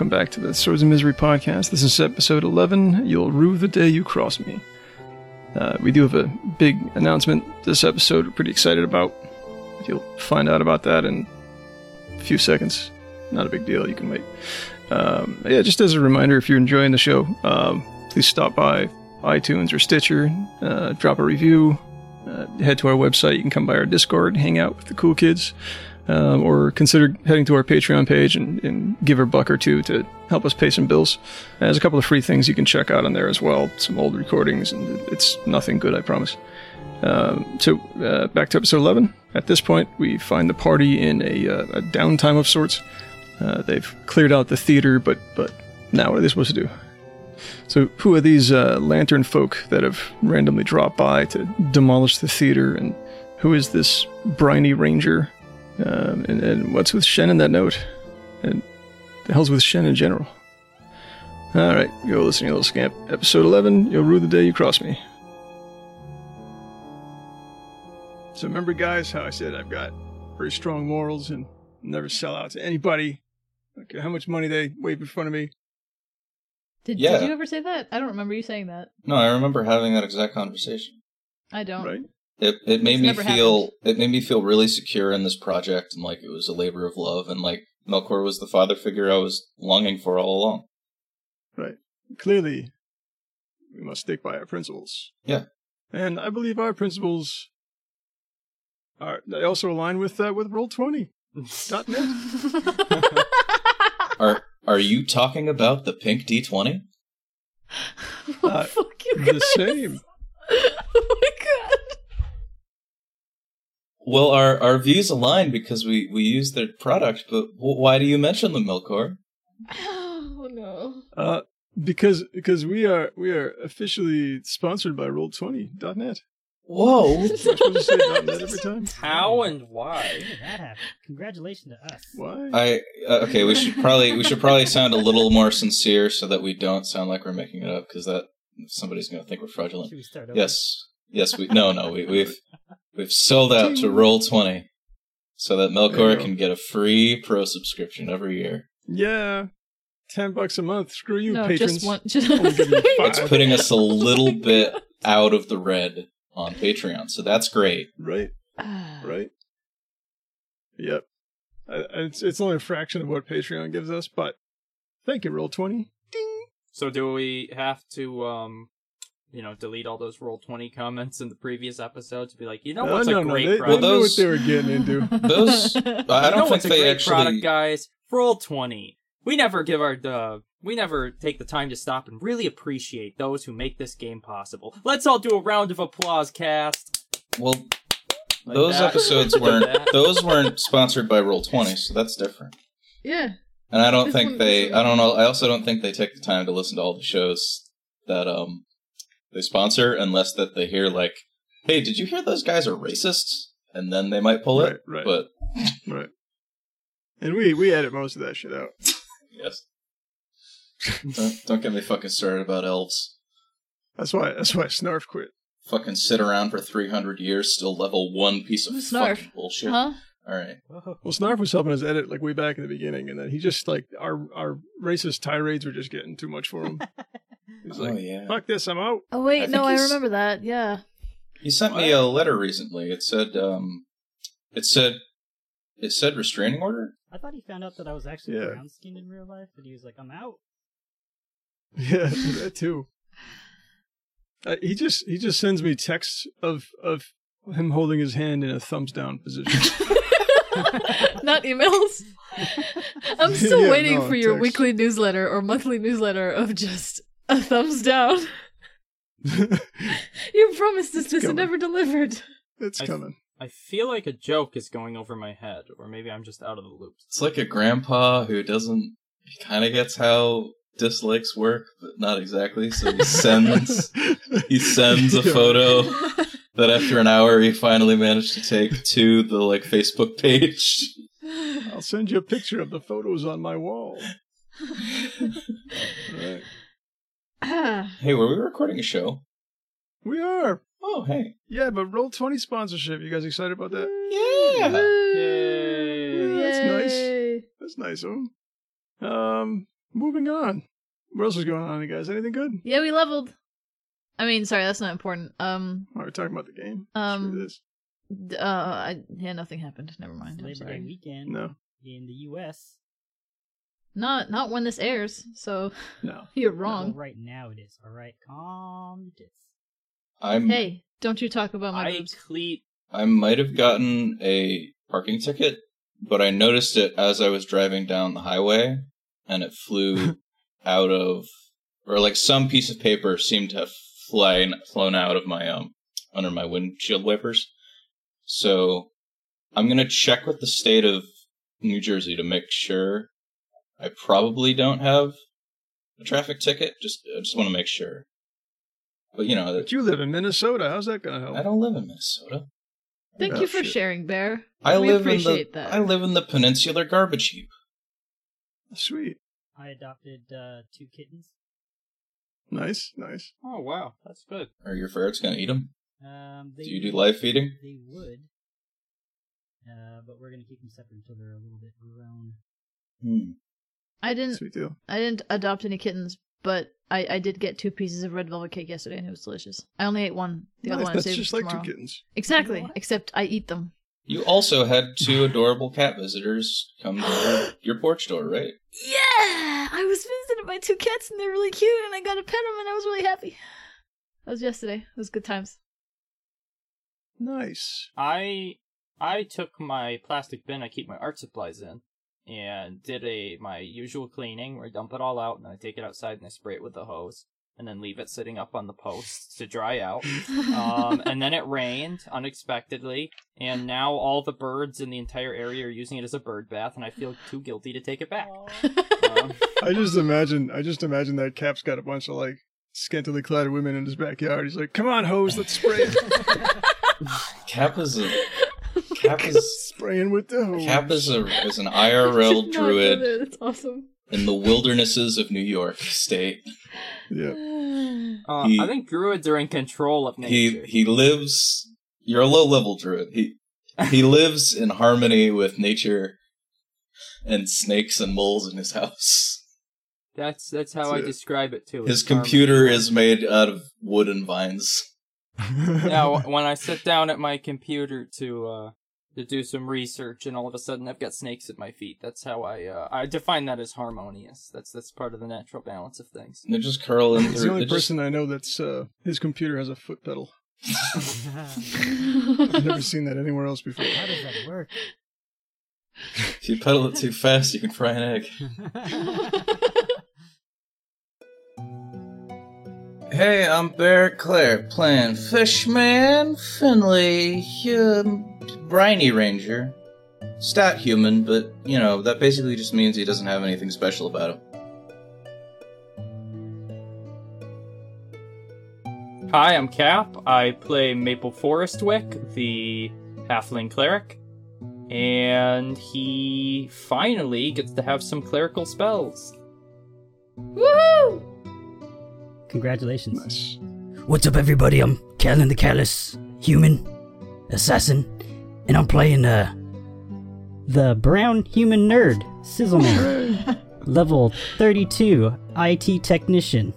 Welcome back to the Swords of Misery podcast. This is episode 11. You'll rue the day you cross me. Uh, we do have a big announcement this episode we're pretty excited about. You'll find out about that in a few seconds. Not a big deal, you can wait. Um, yeah, just as a reminder, if you're enjoying the show, um, please stop by iTunes or Stitcher, uh, drop a review, uh, head to our website. You can come by our Discord, hang out with the cool kids um, or consider heading to our Patreon page and, and, give a buck or two to help us pay some bills. There's a couple of free things you can check out on there as well, some old recordings, and it's nothing good, I promise. Um, so, uh, back to episode 11. At this point, we find the party in a, uh, a downtime of sorts. Uh, they've cleared out the theater, but, but now what are they supposed to do? So, who are these uh, lantern folk that have randomly dropped by to demolish the theater? And who is this briny ranger um, and, and, what's with Shen in that note? And the hell's with Shen in general? Alright, go listen, to you little scamp. Episode 11, you'll rue the day you cross me. So remember, guys, how I said I've got very strong morals and never sell out to anybody. Okay, how much money they wave in front of me. Did, yeah. did you ever say that? I don't remember you saying that. No, I remember having that exact conversation. I don't. Right? It it made it's me feel happened. it made me feel really secure in this project and like it was a labor of love and like Melkor was the father figure I was longing for all along. Right. Clearly, we must stick by our principles. Yeah. And I believe our principles are they also align with uh, with Roll Twenty. are are you talking about the pink D twenty? Uh, the same. oh my god. Well, our, our views align because we, we use their product, but why do you mention them, Melkor? Oh no. Uh, because because we are we are officially sponsored by Roll20.net. Whoa! .net every time. How and why? How did that happen? Congratulations to us. Why? I uh, okay. We should probably we should probably sound a little more sincere so that we don't sound like we're making it up because that somebody's going to think we're fraudulent. Should we start over? Yes, yes. We no no we, we've We've sold out to Roll20 so that Melkor can get a free pro subscription every year. Yeah. 10 bucks a month. Screw you, no, patrons. Just one, just it's putting us a little bit out of the red on Patreon, so that's great. Right. right. Yep. It's it's only a fraction of what Patreon gives us, but thank you, Roll20. Ding. So do we have to um you know, delete all those roll twenty comments in the previous episodes. To be like, you know, what's no, a no, great they, product? They knew what they were getting into. those, I don't you know think they actually. Product, guys, roll twenty. We never give our uh, we never take the time to stop and really appreciate those who make this game possible. Let's all do a round of applause, cast. Well, like those that. episodes weren't those weren't sponsored by Roll Twenty, so that's different. Yeah. And I don't this think they. I don't know. I also don't think they take the time to listen to all the shows that um they sponsor unless that they hear like, "Hey, did you hear those guys are racists?" And then they might pull it. Right, right. But right. And we we edit most of that shit out. yes. don't, don't get me fucking started about elves. That's why that's why Snarf quit. Fucking sit around for three hundred years, still level one piece of Snarf? fucking bullshit. Huh? All right. Well, Snarf was helping us edit like way back in the beginning, and then he just like our our racist tirades were just getting too much for him. He's oh, like, yeah. fuck this, I'm out. Oh wait, I no, I remember that. Yeah. He sent me a letter recently. It said, um, it said, it said restraining order. I thought he found out that I was actually Yeah. brown skinned in real life, and he was like, "I'm out." Yeah, that too. Uh, he just he just sends me texts of of him holding his hand in a thumbs down position. Not emails. I'm still Yeah, waiting no, for your text. weekly newsletter or monthly newsletter of just a thumbs down. You promised us this and coming. never delivered. it's I- coming. I feel like a joke is going over my head, or maybe I'm just out of the loop. It's like a grandpa who doesn't. He kind of gets how dislikes work, but not exactly. So he sends he sends a photo that after an hour he finally managed to take to the like Facebook page. I'll send you a picture of the photos on my wall. Alright. Hey, were we recording a show? We are. Oh, hey. Yeah, but roll twenty sponsorship. You guys excited about that? Yeah. Yay. That's nice. That's nice of 'em. Um, moving on. What else is going on, you guys? Anything good? Yeah, we leveled. I mean, sorry, that's not important. Um, Are we talking about the game? Um, this. d- uh, I, yeah, nothing happened. Never mind. I'm Labor Day weekend No, in the U.S. Not, not when this airs. So no. you're Well, wrong. right now it is. All right, calm your tits. I'm. Hey, don't you talk about my I boobs. cleat. I might have gotten a parking ticket, but I noticed it as I was driving down the highway, and it flew out of, or like some piece of paper seemed to have flown flown out of my um under my windshield wipers. So I'm gonna check with the state of New Jersey to make sure. I probably don't have a traffic ticket. Just I just want to make sure. But you know, But you live in Minnesota. How's that going to help? I don't live in Minnesota. Thank Oh, you for shit. sharing, Bear. I we live appreciate in the that. I live in the peninsular garbage heap. Sweet. I adopted uh, two kittens. Nice, nice. Oh wow, that's good. Are your ferrets gonna eat them? Um, they Do you do live feeding? They would, uh, but we're gonna keep them separate until they're a little bit grown. Hmm. I didn't. Sweet deal. I didn't adopt any kittens, but I, I did get two pieces of red velvet cake yesterday, and it was delicious. I only ate one. The other Nice, one I That's saved just for like tomorrow. two kittens. Exactly. You know? Except I eat them. You also had two adorable cat visitors come to your, your porch door, right? Yeah, I was visited by two cats, and they're really cute, and I got to pet them, and I was really happy. That was yesterday. It was good times. Nice. I I took my plastic bin I keep my art supplies in and did a my usual cleaning where I dump it all out and I take it outside and I spray it with the hose and then leave it sitting up on the posts to dry out. Um, and then it rained unexpectedly, and now all the birds in the entire area are using it as a bird bath, and I feel too guilty to take it back. Um, I just imagine. I just imagine that Cap's got a bunch of like scantily clad women in his backyard. He's like, "Come on, hose, let's spray it." Cap is a Cap is Spraying with the hose. Cap is a is an IRL druid there. That's awesome. in the wildernesses of New York State. Yeah. uh, He- I think druids are in control of nature. he he lives. You're a low level druid. He he lives in harmony with nature and snakes and moles in his house. That's that's how That's I it. describe it too. His It's harmony. computer is made out of wood and vines. now when I sit down at my computer to uh to do some research and all of a sudden I've got snakes at my feet. That's how I uh I define that as harmonious. That's that's part of the natural balance of things. They're just curling He's the only they're just- person I know that's uh, his computer has a foot pedal. I've never seen that anywhere else before. How does that work? if you pedal it too fast, you can fry an egg. Hey, I'm Bear Claire playing Fishman Finley, um, Briny Ranger. Stat human, but you know, that basically just means he doesn't have anything special about him. Hi, I'm Cap. I play Maple Forestwick, the halfling cleric. And he finally gets to have some clerical spells. Woohoo! Congratulations. Nice. What's up, everybody? I'm Callan the Callous, human, assassin, and I'm playing, uh, The brown human nerd, Sizzleman, level 32, IT technician.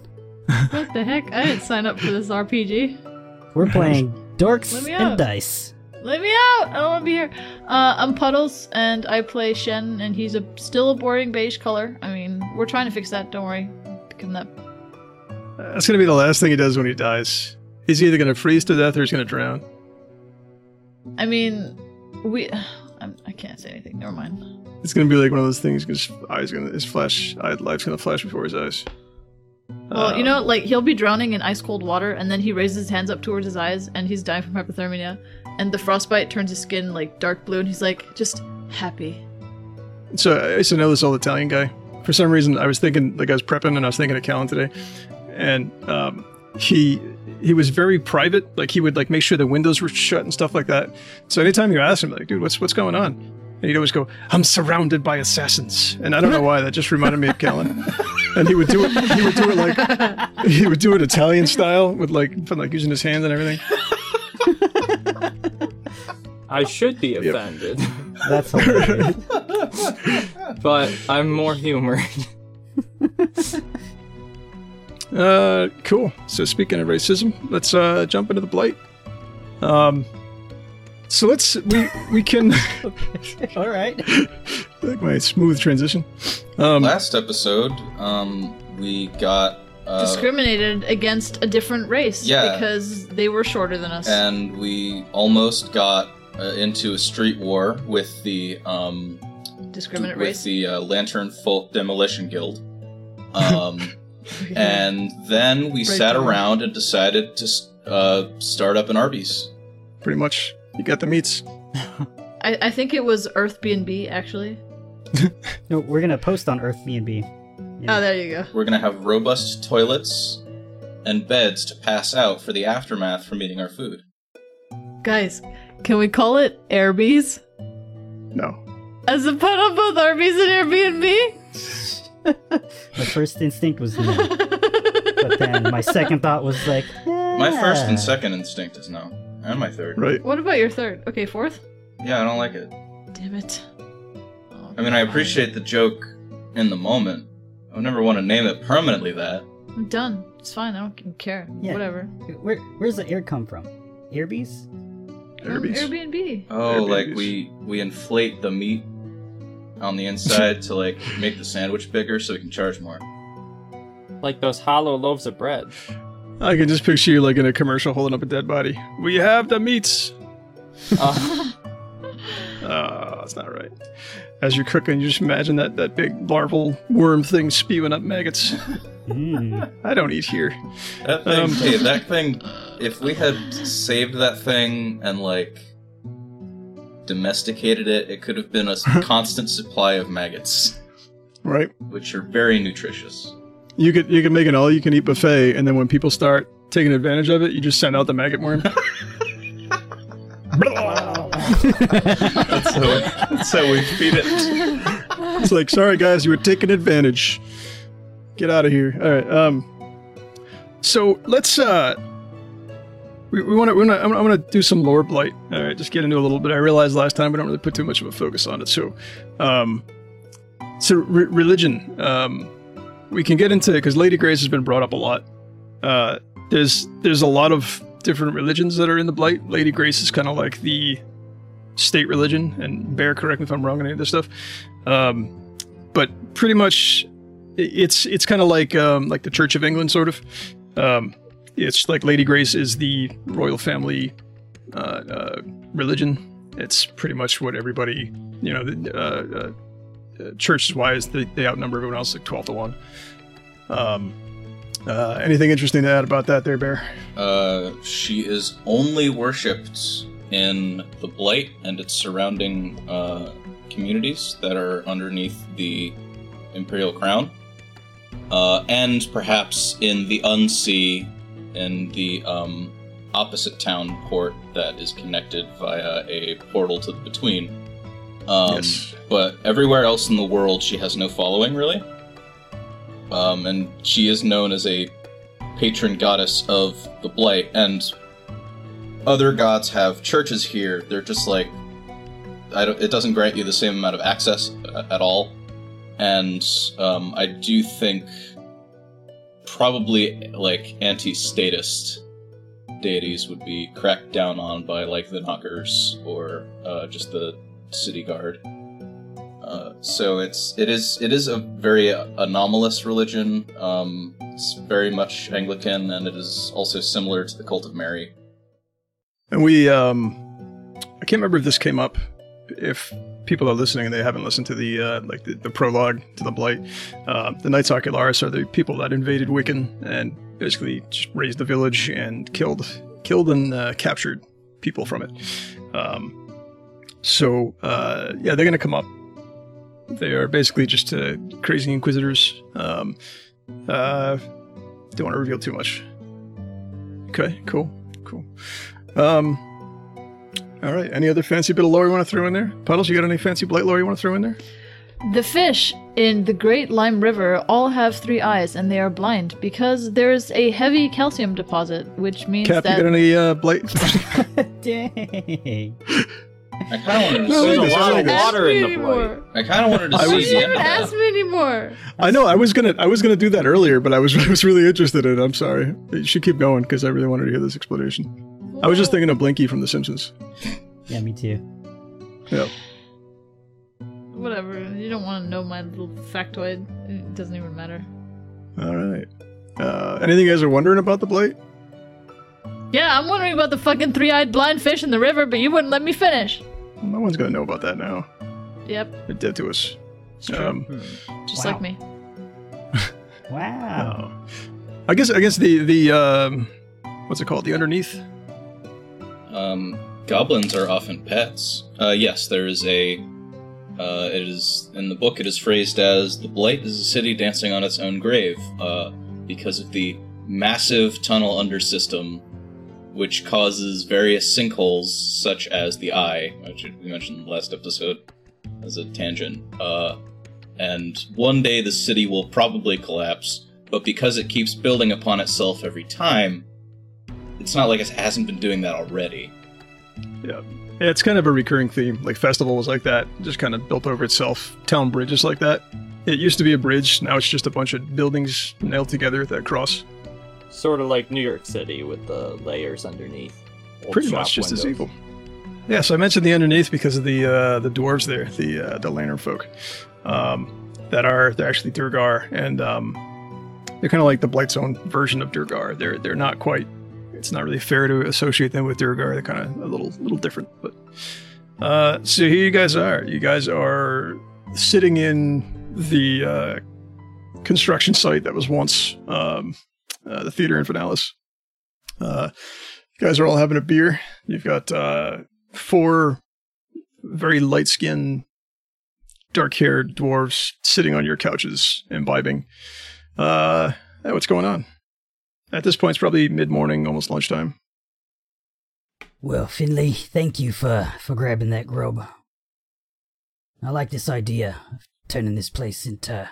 What the heck? I didn't sign up for this RPG. We're playing Dorks and. Dice. Let me out! I don't want to be here. Uh, I'm Puddles, and I play Shen, and he's a still a boring beige color. I mean, we're trying to fix that. Don't worry. Give him that. That's gonna be the last thing he does when he dies. He's either gonna freeze to death or he's gonna drown. I mean, we. I'm, I can't say anything. Never mind. It's gonna be like one of those things. His eyes gonna, his flash, life's gonna flash before his eyes. Well, you Um, know, like he'll be drowning in ice cold water, and then he raises his hands up towards his eyes, and he's dying from hypothermia, and the frostbite turns his skin like dark blue, and he's like just happy. So I used to know this old Italian guy. For some reason, I was thinking, like I was prepping, and I was thinking of Callan today, and um, he he was very private. Like he would like make sure the windows were shut and stuff like that. So anytime you asked him, like, dude, what's what's going on? And he'd always go, I'm surrounded by assassins. And I don't know why, that just reminded me of Callan. And he would do it he would do it like he would do it Italian style with like from like using his hands and everything. I should be offended, That's hilarious. but I'm more humored. Uh cool. So speaking of racism, let's uh jump into the blight. Um so let's we we can All right. like my smooth transition. Um Last episode, um, we got uh, Discriminated against a different race Yeah. because they were shorter than us. and we almost got uh, into a street war with the um, Discriminate with race. the uh, Lantern Folk Demolition Guild. Um, and then we Right sat on. around and decided to uh, start up an Arby's. pretty much you got the meats. I, I think it was Earth B&B actually. No, we're gonna post on Earth B&B. Oh, there you go. We're gonna have robust toilets and beds to pass out for the aftermath from eating our food. Guys, can we call it Airbees? No. As a pun on both Arby's and Airbnb? My first instinct was no, but then my second thought was like, My first and second instinct is no, and my third. Right. what about your third? Okay, fourth? Yeah, I don't like it. Damn it. Oh, I mean, I appreciate the joke in the moment. I would never want to name it permanently that. I'm done. It's fine. I don't care. Yeah. Whatever. Where where's the air come from? Airbees? Arby's. Oh, Airbnb. Oh, Airbnbs. like we we inflate the meat on the inside to like make the sandwich bigger so we can charge more. Like those hollow loaves of bread. I can just picture you like in a commercial holding up a dead body. We have the meats. Uh, Oh, that's not right. As you're cooking, you just imagine that, that big larval worm thing spewing up maggots. Mm. I don't eat here. That thing, Um, hey, that thing. If we had saved that thing and like domesticated it, it could have been a constant supply of maggots, Right? which are very nutritious. You could you could make an all you can eat buffet, and then when people start taking advantage of it, you just send out the maggot worm. That's how, that's how we feed it. it's like, sorry guys, you were taking advantage. Get out of here. All right. Um. So let's uh. We, want to. We I'm, I'm going to do some lore blight. All right, just get into a little bit. I realized last time we don't really put too much of a focus on it. So, um, so re- religion. Um, we can get into because Lady Grace has been brought up a lot. Uh, there's there's a lot of different religions that are in the blight. Lady Grace is kind of like the state religion, and Bear, correct me if I'm wrong on any of this stuff. Um, but pretty much, it's it's kind of like um, like the Church of England, sort of. Um, it's like Lady Grace is the royal family uh, uh, religion. It's pretty much what everybody, you know, uh, uh, churches wise, they, they outnumber everyone else like twelve to one. Um, uh, anything interesting to add about that, there, Bear? Uh, she is only worshipped in the Blight and its surrounding communities that are underneath the Imperial Crown, uh, and perhaps in the Unsea, in the um, opposite town port that is connected via a portal to the Between. Um, Yes. But everywhere else in the world, she has no following, really. Um, and she is known as a patron goddess of the blight and other gods have churches here they're just like I don't, it doesn't grant you the same amount of access at all and um, i do think probably like anti-statist deities would be cracked down on by like the knockers or uh, just the city guard uh, so it's it is it is a very anomalous religion. Um, it's very much Anglican, and it is also similar to the cult of Mary. And we, um, I can't remember if this came up. If people are listening and they haven't listened to the uh, like the, the prologue to the Blight, uh, the Knights Ocularis are the people that invaded Wiccan and basically just razed the village and killed, killed and uh, captured people from it. Um, so uh, yeah, they're gonna come up. They are basically just uh, crazy inquisitors. Um, uh, don't want to reveal too much. Okay, cool, cool. Um, All right. Any other fancy bit of lore you want to throw in there? Puddles, you got any fancy blight lore you want to throw in there? The fish in the Great Lime River all have three eyes and they are blind because there's a heavy calcium deposit, which means Cap, that you got any uh, blight? Dang. I kind of wanted to No, see. this There's a lot of water in the Ask blight. I kind of wanted to see was- the end Don't of ask me anymore. I know. I was gonna. I was gonna do that earlier, but I was. I was really interested in. it. I'm sorry. You should keep going because I really wanted to hear this explanation. I was just thinking of Blinky from The Simpsons. Yeah, me too. Yeah. Whatever. You don't want to know my little factoid. It doesn't even matter. All right. Uh, anything you guys are wondering about the blight? Yeah, I'm wondering about the fucking three-eyed blind fish in the river, but you wouldn't let me finish. Well, no one's gonna know about that now. Yep, They're dead to us. it's true. Um, Just Wow. like me. Wow. I guess. I guess the the um, what's it called? The underneath. Um, goblins are often pets. Uh, yes, there is a. Uh, it is in the book. It is phrased as the blight is a city dancing on its own grave, uh, because of the massive tunnel under system, which causes various sinkholes, such as the Eye, which we mentioned in the last episode as a tangent. Uh, and one day the city will probably collapse, but because it keeps building upon itself every time, it's not like it hasn't been doing that already. Yeah, it's kind of a recurring theme. Like festival was like that, just kind of built over itself. Town bridges like that. It used to be a bridge. Now it's just a bunch of buildings nailed together that cross. Sort of like New York City with the layers underneath. Pretty much just as evil. Yeah, so I mentioned the underneath because of the uh, the dwarves there, the uh, the lantern folk, um, that are they're actually duergar, and um, they're kind of like the Blight Zone version of duergar. They're they're not quite. It's not really fair to associate them with duergar. They're kind of a little little different. But uh, so here you guys are. You guys are sitting in the uh, construction site that was once um, uh, the theater in Finalis. Uh, you guys are all having a beer. You've got uh, four very light skinned, dark haired dwarves sitting on your couches, imbibing. Uh, hey, what's going on? At this point, it's probably mid morning, almost lunchtime. Well, Finley, thank you for, for grabbing that grub. I like this idea of turning this place into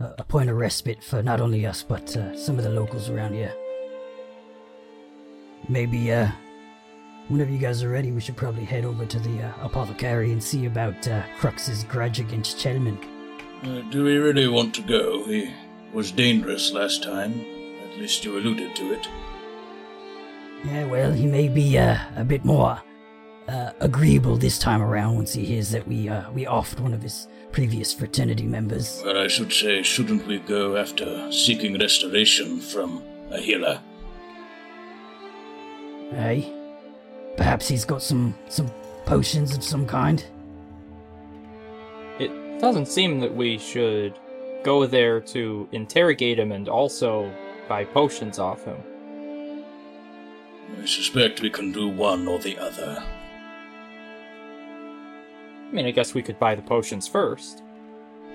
a, a point of respite for not only us, but uh, some of the locals around here. Maybe, uh, whenever you guys are ready, we should probably head over to the uh, apothecary and see about uh, Crux's grudge against Chelman. Uh, do we really want to go? He was dangerous last time. At least you alluded to it. Yeah, well, he may be uh, a bit more uh, agreeable this time around once he hears that we uh, we offed one of his previous fraternity members. But I should say, shouldn't we go after seeking restoration from a healer? Hey, perhaps he's got some some potions of some kind. It doesn't seem that we should go there to interrogate him and also buy potions off him. I suspect we can do one or the other. I mean, I guess we could buy the potions first.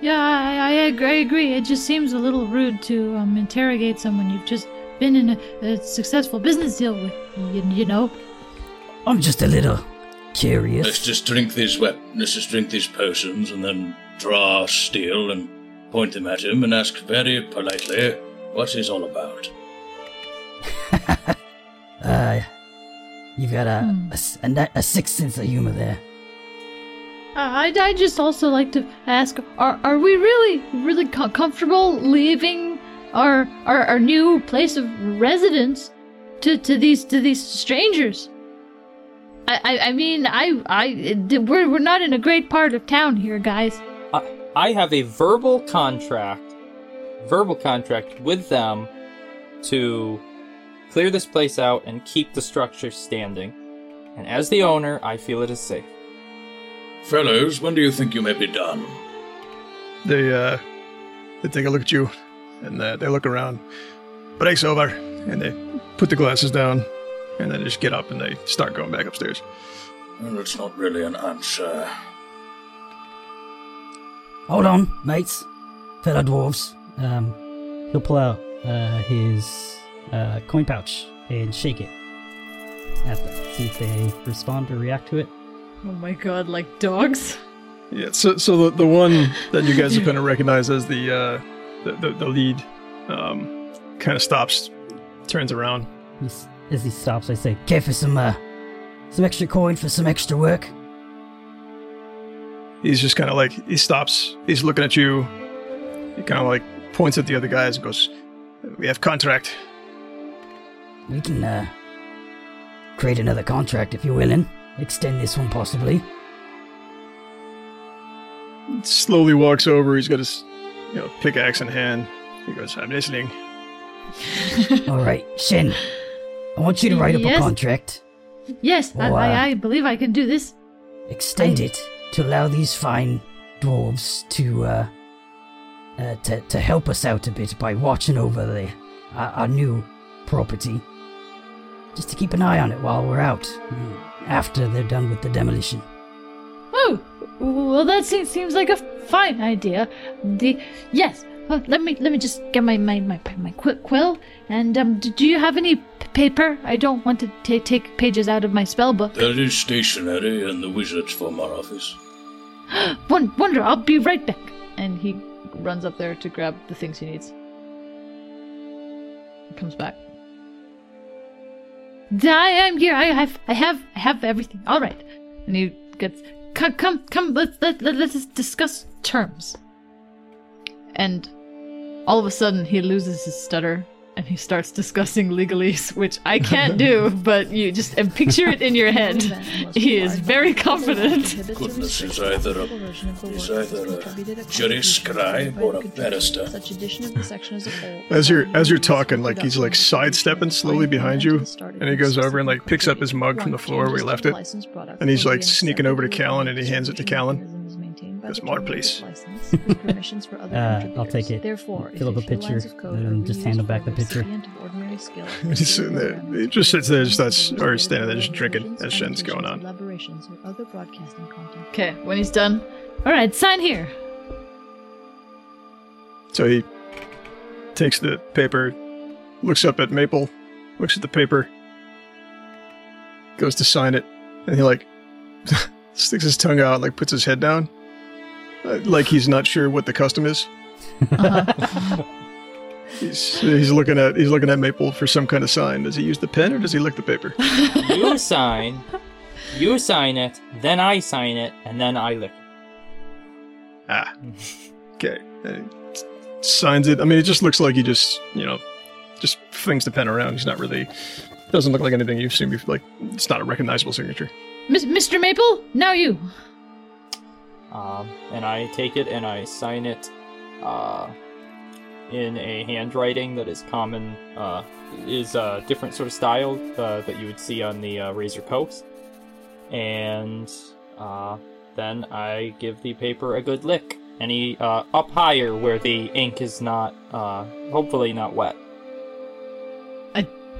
Yeah, I, I agree. I agree. It just seems a little rude to um, interrogate someone you've just been in a, a successful business deal with. You, you know. I'm just a little curious. Let's just drink these wep- let's just drink these potions and then draw our steel and point them at him and ask very politely what he's all about. uh, you've got a, Hmm. a s- a ni- a sixth sense of humor there. I I just also like to ask: Are are we really really co- comfortable leaving our, our our new place of residence to, to these to these strangers? I, I, I mean I I we're we're not in a great part of town here, guys. I, I have a verbal contract, verbal contract with them to clear this place out and keep the structure standing. And as the owner, I feel it is safe. Fellows, when do you think you may be done? They uh, they take a look at you, and uh, they look around. Breaks over, and they put the glasses down, and then just get up and they start going back upstairs. Well, it's not really an answer. Hold on, mates, fellow dwarves. Um, he'll pull out uh, his uh, coin pouch and shake it. at them, see if they respond or react to it. Oh my god, like dogs? Yeah, so so the, the one that you guys are kind of recognized as the uh, the, the, the lead um, kind of stops, turns around. He's, as he stops, I say, Care for some, uh, some extra coin for some extra work? He's just kind of like he stops. He's looking at you. He kind of like points at the other guys and goes, "We have contract." We can, uh, create another contract if you're willing. Extend this one possibly. Slowly walks over. He's got his you know pickaxe in hand. He goes, "I'm listening." Alright, Shen. I want you to write up Yes? a contract. Yes, I, Oh, uh, I, I believe I can do this. Extend I- it to allow these fine dwarves to, uh, uh, to, to help us out a bit by watching over the, our, our new property. Just to keep an eye on it while we're out, mm, after they're done with the demolition. Oh, well, that seems, seems like a fine idea. The yes, well, let me let me just get my my my, my qu- quill. And um, do, do you have any p- paper? I don't want to ta- take pages out of my spell book. There is stationery in the wizard's from our office. One wonder, I'll be right back. And he runs up there to grab the things he needs. Comes back. I am here. I have, I have, I have everything. All right. And he gets, come, come, come. Let's let, let let's discuss terms. And all of a sudden, he loses his stutter and he starts discussing legalese, which I can't do. But you just and picture it in your head. He is very confident. Goodness, he's either a, he's either a jury scribe or a barrister. Such edition of the section as. As you're as you're talking, like he's like sidestepping slowly behind you, and he goes over and like picks up his mug from the floor where he left it, and he's like sneaking over to Callan and he hands it to Callan. Goes, "More, please." Uh, I'll take it. Therefore, Fill up a pitcher, and then just hand him back the pitcher. He's sitting there. He just sits there, just that's or standing there, just drinking as Shen's going on. Okay, when he's done, all right, sign here. So he takes the paper, looks up at Maple, looks at the paper, goes to sign it, and he like sticks his tongue out, like puts his head down, uh, like he's not sure what the custom is. He's he's looking at he's looking at Maple for some kind of sign. Does he use the pen or does he lick the paper? You sign, you sign it, then I sign it, and then I lick it. Ah, okay. Signs it. I mean, it just looks like he just you know just flings the pen around. He's not really doesn't look like anything you've seen before. Like it's not a recognizable signature. Mis- Mr. Maple, now you. Um, and I take it and I sign it uh, in a handwriting that is common, uh, is a different sort of style uh, that you would see on the uh, Razor Coast. And uh, then I give the paper a good lick. Any up higher where the ink is not, hopefully not wet.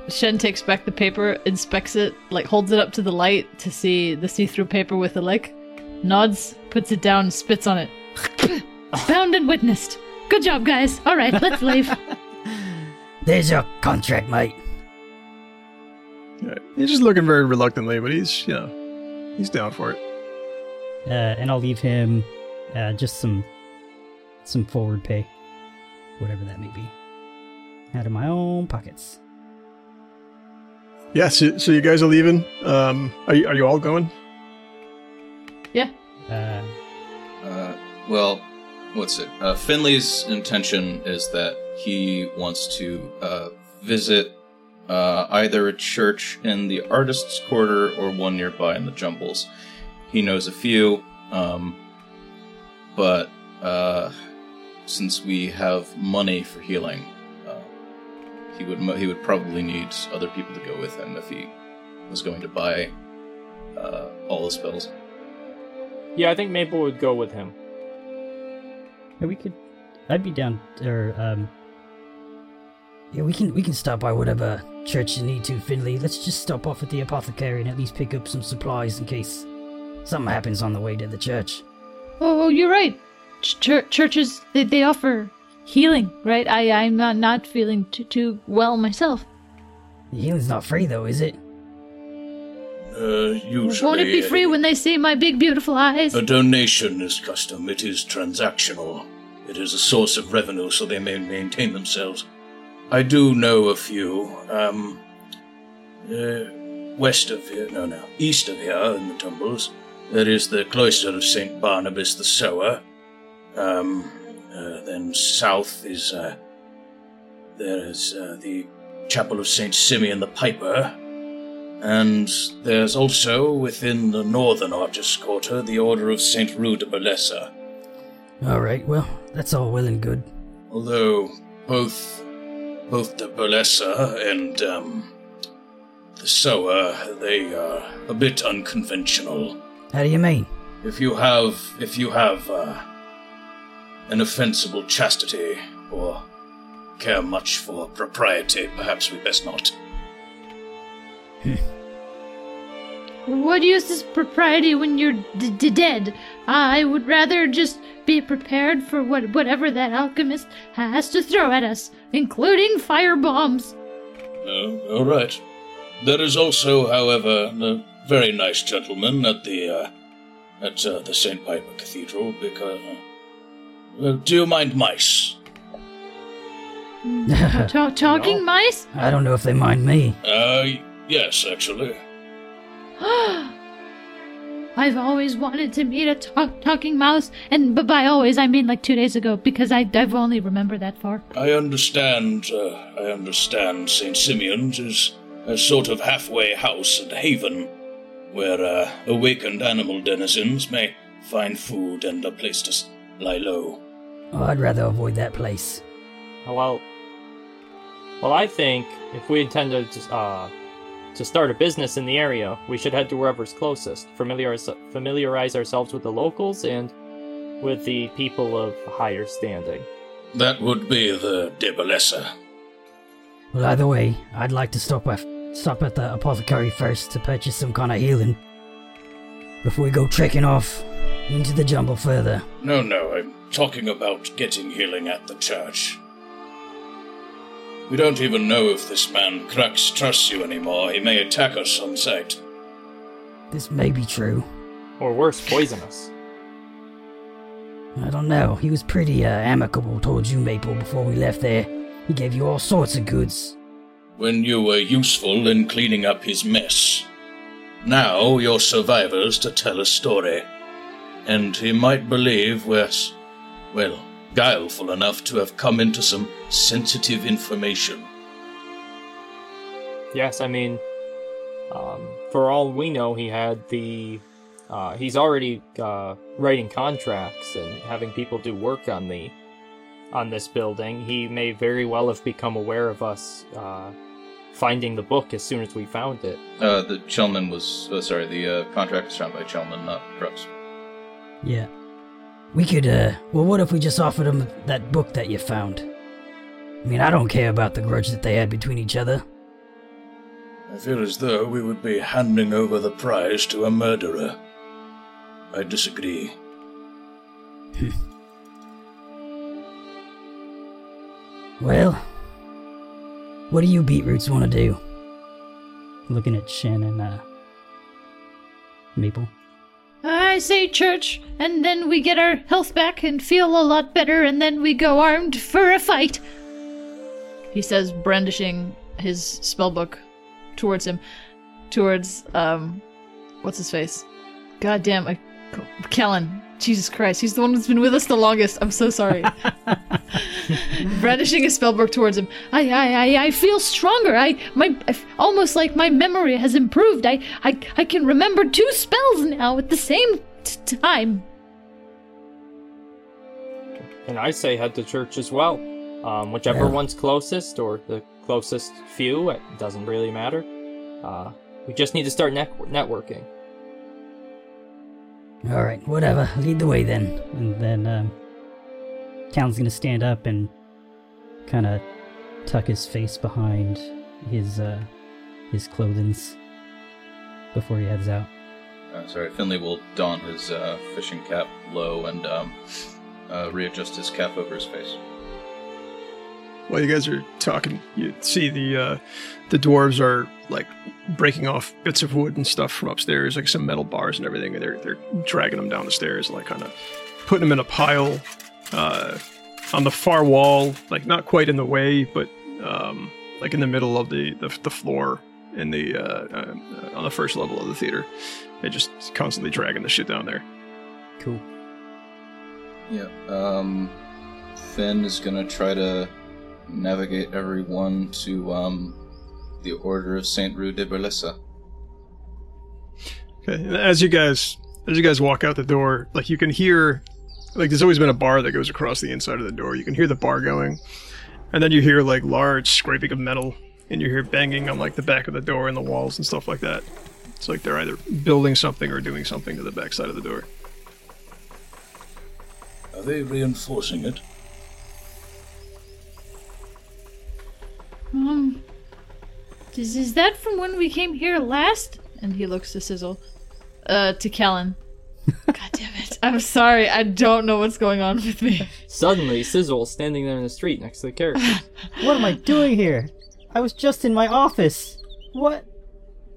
Shen takes back the paper, inspects it, like holds it up to the light to see the see-through paper with a lick, nods, puts it down, spits on it. Found and witnessed. Good job, guys. All right, let's leave. There's your contract, mate. Yeah, he's just looking very reluctantly, but he's you know he's down for it. Uh, and I'll leave him uh, just some some forward pay, whatever that may be, out of my own pockets. Yeah, so, so you guys are leaving. Um, are you, are you all going? Yeah. Uh, Uh, well, what's it? Uh, Finley's intention is that he wants to uh, visit uh, either a church in the artist's quarter or one nearby in the jumbles. He knows a few, um, but uh, since we have money for healing, uh, he would he would probably need other people to go with him if he was going to buy uh, all the spells. Yeah, I think Maple would go with him. yeah, we could. I'd be down, or um, Yeah, we can we can stop by whatever church you need to, Finley. Let's just stop off at the apothecary and at least pick up some supplies in case something happens on the way to the church. Oh, you're right. Ch- churches they, they offer healing, right? I I'm not not feeling too too well myself. The healing's not free though, is it? Uh, usually, Won't it be free when they see my big, beautiful eyes? a donation is custom. It is transactional. It is a source of revenue, so they may maintain themselves. I do know a few. Um, uh, west of here, no, no, east of here in the tumbles, there is the cloister of Saint Barnabas the Sower. Um, uh, then south is uh, there is uh, the chapel of Saint Simeon the Piper, and there's also within the northern Argus Quarter the Order of Saint Rue de Belessa. Alright, well, that's all well and good. Although both both the Belessa and um, the Sower, they are a bit unconventional. How do you mean? If you have if you have uh, an offensible chastity or care much for propriety, perhaps we best not. What use is propriety when you're d- d- dead? I would rather just be prepared for what whatever that alchemist has to throw at us, including fire bombs. Oh, all right. There is also, however, a very nice gentleman at the uh, at uh, the Saint Piper Cathedral. Because, uh, uh, do you mind mice? Ta- talking No. mice? I don't know if they mind me. Uh, yes, actually. I've always wanted to meet a talk- talking mouse, and b- by always I mean like two days ago because I I've only remembered that far. I understand. Uh, I understand. Saint Simeon's is a sort of halfway house and haven, where uh, awakened animal denizens may find food and a place to s- lie low. Oh, I'd rather avoid that place. Well, well, I think if we intend to just, uh, to start a business in the area, we should head to wherever's closest, familiarize, familiarize ourselves with the locals and with the people of higher standing. That would be the de Belessa. Well, either way, I'd like to stop at, stop at the apothecary first to purchase some kind of healing. Before we go trekking off into the jungle further. No, no, I'm talking about getting healing at the church. We don't even know if this man Crux trusts you anymore. He may attack us on sight. This may be true. Or worse, poison us. I don't know. He was pretty uh, amicable towards you, Maple, before we left there. He gave you all sorts of goods. When you were useful in cleaning up his mess. Now you're survivors to tell a story. And he might believe we're, well, guileful enough to have come into some sensitive information. Yes, I mean, um, for all we know, he had the. Uh, he's already uh, writing contracts and having people do work on the on this building. He may very well have become aware of us uh, finding the book as soon as we found it. Uh, the Chelman was, uh, sorry, the uh, contract was signed by Chelman, not Crux. Yeah. We could, uh, well, what if we just offered them that book that you found? I mean, I don't care about the grudge that they had between each other. I feel as though we would be handing over the prize to a murderer. I disagree. Well, what do you beetroots want to do? Looking at and uh, Maple. I say church, and then we get our health back and feel a lot better, and then we go armed for a fight. He says, brandishing his spellbook towards him, towards um, what's his face? Goddamn, I, Kellen. Jesus Christ, he's the one who's been with us the longest. I'm so sorry. brandishing his spellbook towards him. I, I, I, I feel stronger. I, my, I f- almost like my memory has improved. I, I, I can remember two spells now at the same t- time. And I say head to church as well. Um, whichever Yeah. one's closest or the closest few, it doesn't really matter. Uh, we just need to start net- networking. Alright, whatever. Lead the way then. And then um, Callan's gonna stand up and kind of tuck his face behind his uh, his clothings before he heads out. Uh, sorry, Finley will don his uh, fishing cap low and um, uh, readjust his cap over his face. While you guys are talking, you see the uh, the dwarves are like breaking off bits of wood and stuff from upstairs, like some metal bars and everything, and they're they're dragging them down the stairs, like kind of putting them in a pile uh, on the far wall, like not quite in the way, but um, like in the middle of the the, the floor in the uh, uh, on the first level of the theater. They're just constantly dragging the shit down there. Cool. Yeah. Um, Finn is gonna try to navigate everyone to um, the Order of Saint Rue de Berlissa. Okay, and as you guys as you guys walk out the door, like you can hear, like there's always been a bar that goes across the inside of the door. You can hear the bar going, and then you hear like large scraping of metal, and you hear banging on like the back of the door and the walls and stuff like that. It's like they're either building something or doing something to the back side of the door. Are they reinforcing it? Um, is, is that from when we came here last? And he looks to Sizzle. Uh, to Kellen. God damn it. I'm sorry, I don't know what's going on with me. Suddenly, Sizzle standing there in the street next to the character. What am I doing here? I was just in my office. What?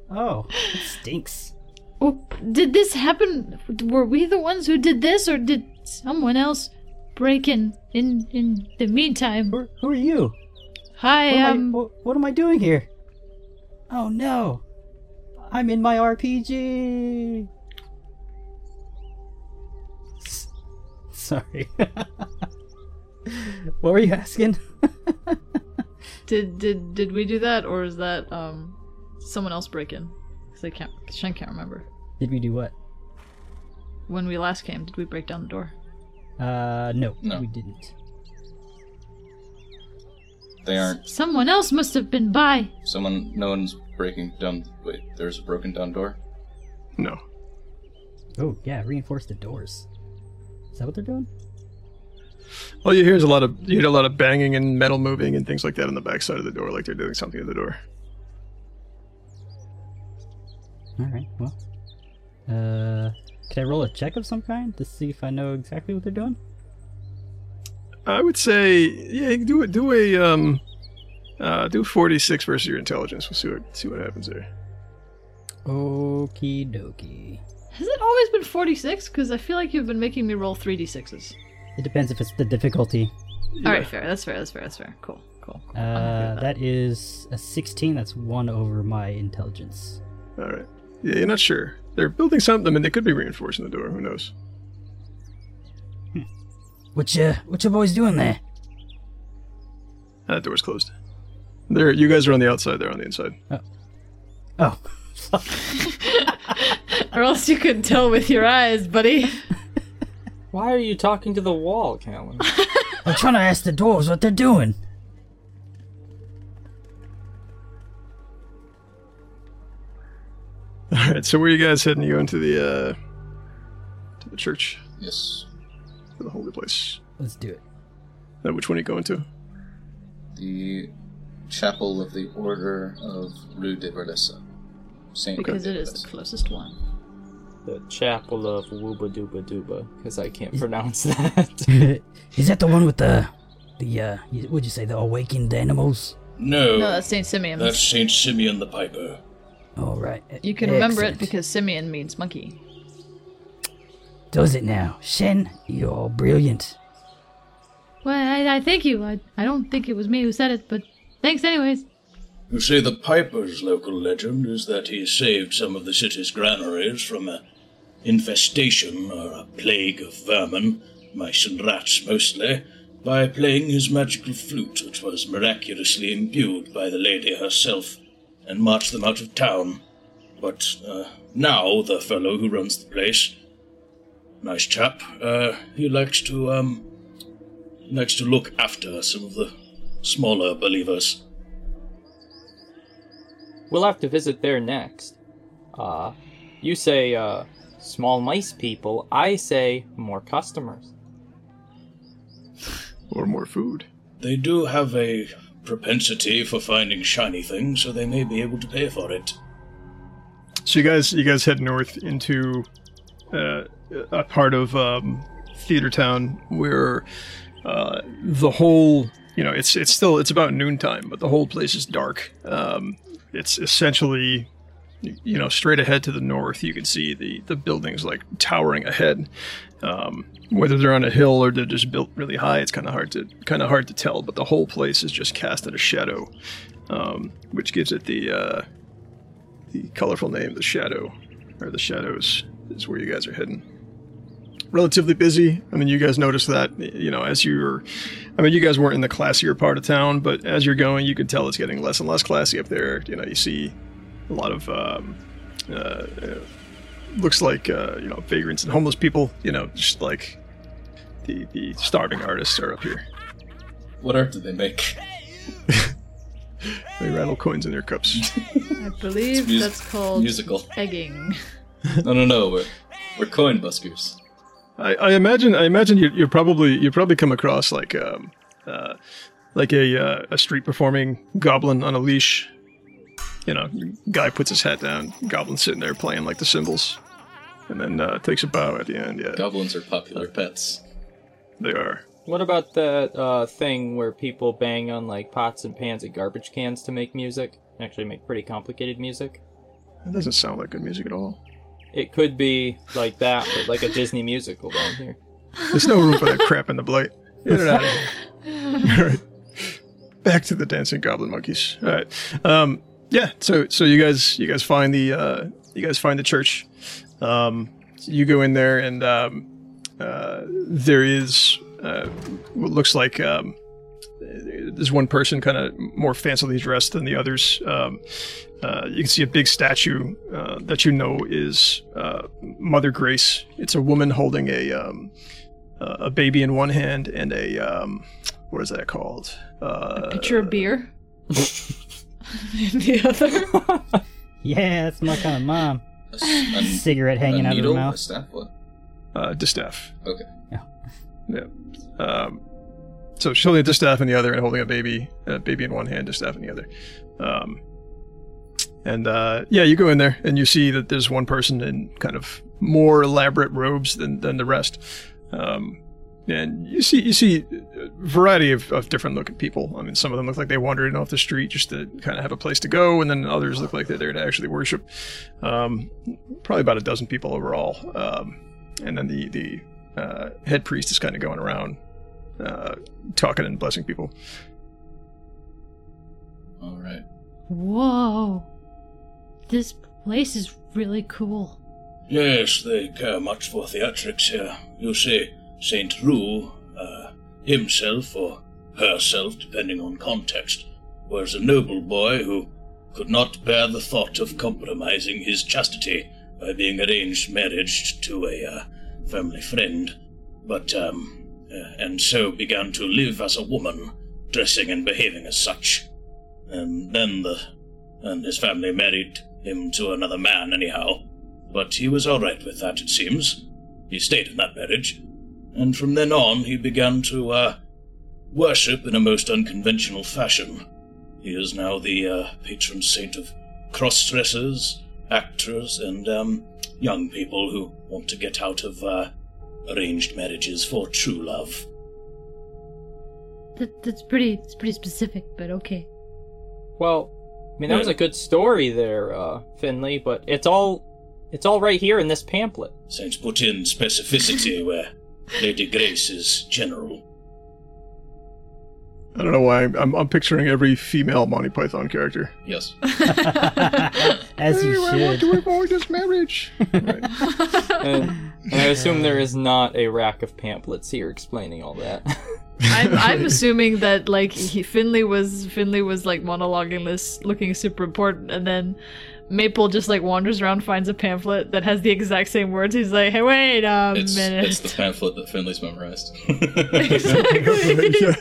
Oh, it stinks. Oh, did this happen? Were we the ones who did this, or did someone else break in in, in the meantime? Who, who are you? Hi, What am, I, um, what, what am I doing here? Oh no! I'm in my RPG! S- Sorry. what were you asking? did did did we do that, or is that um someone else break in? Because I can't, Shen can't remember. Did we do what? When we last came, did we break down the door? Uh, no, No. we didn't. They aren't. Someone else must have been by. Someone. No one's breaking down. Wait, there's a broken down door. No, Oh, yeah, reinforce the doors. Is that what they're doing? all you hear a lot of you hear a lot of banging and metal moving and things like that on the back side of the door, like they're doing something at the door. Alright, well. Uh, can I roll a check of some kind to see if I know exactly what they're doing? I would say, yeah, do it. Do a um, uh, do forty six versus your intelligence. We'll see what see what happens there. Okie dokie. Has it always been 46? Because I feel like you've been making me roll 3d6s. It depends if it's the difficulty. Alright, fair. That's fair. That's fair. That's fair. Cool. Cool. cool. Uh, with that is a 16. That's one over my intelligence. All right. Yeah, you're not sure. They're building something. and they could be reinforcing the door. Who knows? What you, what you boys doing there? That door's closed. There, you guys are on the outside. They're on the inside. Oh, Oh. Or else you couldn't tell with your eyes, buddy. Why are you talking to the wall, Callan? I'm trying to ask the dwarves what they're doing. All right. So where are you guys heading? You going to the uh, to the church, Yes. To the holy place? let's do it. Uh, which one are you going to? The chapel of the Order of Rue de Berlissa. Saint Because Rue it de is the closest one. the chapel of Wooba Dooba Dooba, because I can't pronounce that. Is that the one with the, the, uh, what'd you say, the awakened animals? No, No, that's Saint Simeon. that's Saint Simeon the Piper. All right. you can remember it because Simeon means monkey. Does it now? Shen, you're brilliant. Well, I, I thank you. I, I don't think it was me who said it, but thanks anyways. You see, the Piper's local legend is that he saved some of the city's granaries from a infestation or a plague of vermin, mice and rats mostly, by playing his magical flute, which was miraculously imbued by the lady herself, and marched them out of town. But uh, now the fellow who runs the place, nice chap, uh, he likes to um, likes to look after some of the smaller believers. we'll have to visit there next. Uh, you say, uh, small mice people. I say more customers. Or more food? They do have a propensity for finding shiny things, so they may be able to pay for it. So you guys, you guys head north into uh, a part of um, Theater Town where uh, the whole you know, it's it's still it's about noontime, but the whole place is dark. Um, it's essentially, you know, straight ahead to the north. You can see the the buildings like towering ahead. Um, whether they're on a hill or they're just built really high, it's kind of hard to kind of hard to tell. But the whole place is just cast in a shadow, um, which gives it the uh, the colorful name, the shadow, or the shadows is where you guys are heading relatively busy. I mean, you guys noticed that, you know, as you're, I mean, you guys weren't in the classier part of town, but as you're going, you can tell it's getting less and less classy up there. You know, you see a lot of, um, uh, uh, looks like, uh, you know, vagrants and homeless people, you know, just like the, the starving artists are up here. What art do they make? They rattle coins in their cups. I believe mus- that's called musical. egging. No, no, no. We're we're coin buskers. I, I imagine. I imagine you, you probably you probably come across like um, uh, like a uh, a street performing goblin on a leash. You know, guy puts his hat down, goblin sitting there playing like the cymbals, and then uh, takes a bow at the end. Yeah, Goblins are popular pets. they are. What about that uh, thing where people bang on like pots and pans and garbage cans to make music? Actually, make pretty complicated music. That doesn't sound like good music at all. It could be like that, but like a Disney musical down here. There's no room for that crap in the blight. Get it out of here. All right. Back to the dancing goblin monkeys. All right. Um, yeah. So so you guys you guys find the uh, you guys find the church. Um, you go in there and um, uh, there is uh, what looks like um, there's one person kind of more fancily dressed than the others. Um, uh, you can see a big statue uh, that you know is uh, Mother Grace. It's a woman holding a um, uh, a baby in one hand and a um, what is that called? Uh, Picture of beer. In the other. Yeah, that's my kind of mom. A, s- a- Cigarette hanging a out of her needle, a mouth. staff, what? uh, distaff. Okay. Yeah. Um, so she's holding a distaff in the other and holding a baby, a baby in one hand, distaff in the other. Um, and uh, yeah, you go in there and you see that there's one person in kind of more elaborate robes than, than the rest. Um, and you see you see a variety of, of different looking people. I mean, some of them look like they wandered in off the street just to kind of have a place to go, and then others look like they're there to actually worship. Um, probably about a dozen people overall. Um, and then the the uh, head priest is kind of going around uh, talking and blessing people. All right. Whoa. This place is really cool. Yes, they care much for theatrics here. You see, Saint Rue, uh, himself or herself, depending on context, was a noble boy who could not bear the thought of compromising his chastity by being arranged marriage to a uh, family friend, but um, and so began to live as a woman, dressing and behaving as such. And then the and his family married him to another man anyhow. But he was all right with that, it seems. He stayed in that marriage, and from then on he began to uh, worship in a most unconventional fashion. He is now the uh, patron saint of cross-dressers, actors, and um, young people who want to get out of uh, arranged marriages for true love. That, that's pretty. It's pretty specific, but okay. Well, I mean that was a good story there, uh, Finley, but it's all it's all right here in this pamphlet. Since put in specificity where Lady Grace is general. I don't know why I'm, I'm picturing every female Monty Python character. Yes. As you Hey, I want should. to avoid this marriage. Right. And, um, and I assume there is not a rack of pamphlets here explaining all that. I'm, I'm assuming that like he, Finley was Finley was like monologuing this, looking super important, and then Maple just like wanders around, finds a pamphlet that has the exact same words. He's like, "Hey, wait a It's minute." it's the pamphlet that Finley's memorized. Exactly.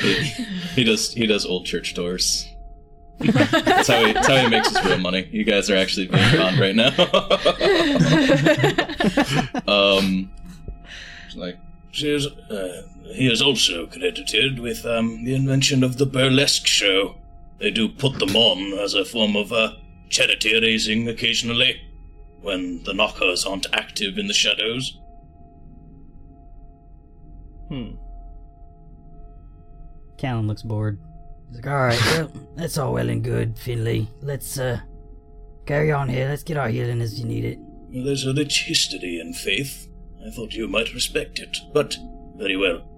he, he does he does old church doors. That's how he that's how he makes his real money. You guys are actually being conned right now. um, like She is, uh, he is also credited with um, the invention of the burlesque show. They do put them on as a form of uh, charity raising occasionally, when the knockers aren't active in the shadows. hmm. Callan looks bored. He's like, alright, well, that's all well and good, Finley. Let's, uh, carry on here. Let's get our healing as you need it. There's a rich history in faith. I thought you might respect it, but very well.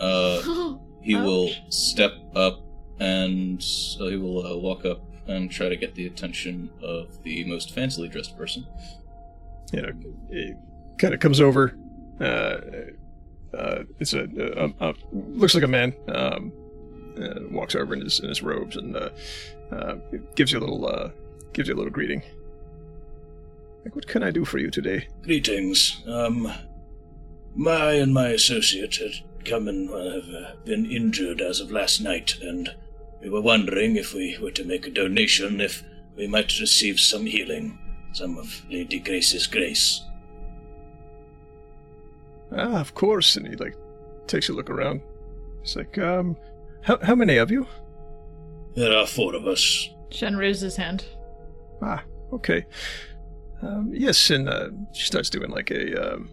Uh, he will step up and uh, he will uh, walk up and try to get the attention of the most fancily dressed person. You know, he kind of comes over. Uh, uh, it's a, a, a looks like a man. Um, uh, walks over in his in his robes and uh, uh, gives you a little uh, gives you a little greeting. Like, what can I do for you today? Greetings. Um, my and my associate had come and uh, have uh, been injured as of last night, and we were wondering if we were to make a donation, if we might receive some healing, some of Lady Grace's grace. Ah, of course. And he like takes a look around. It's like, um, how how many of you? There are four of us. Shen raises his hand. Ah, okay. Um, yes, and uh, she starts doing like a. Um,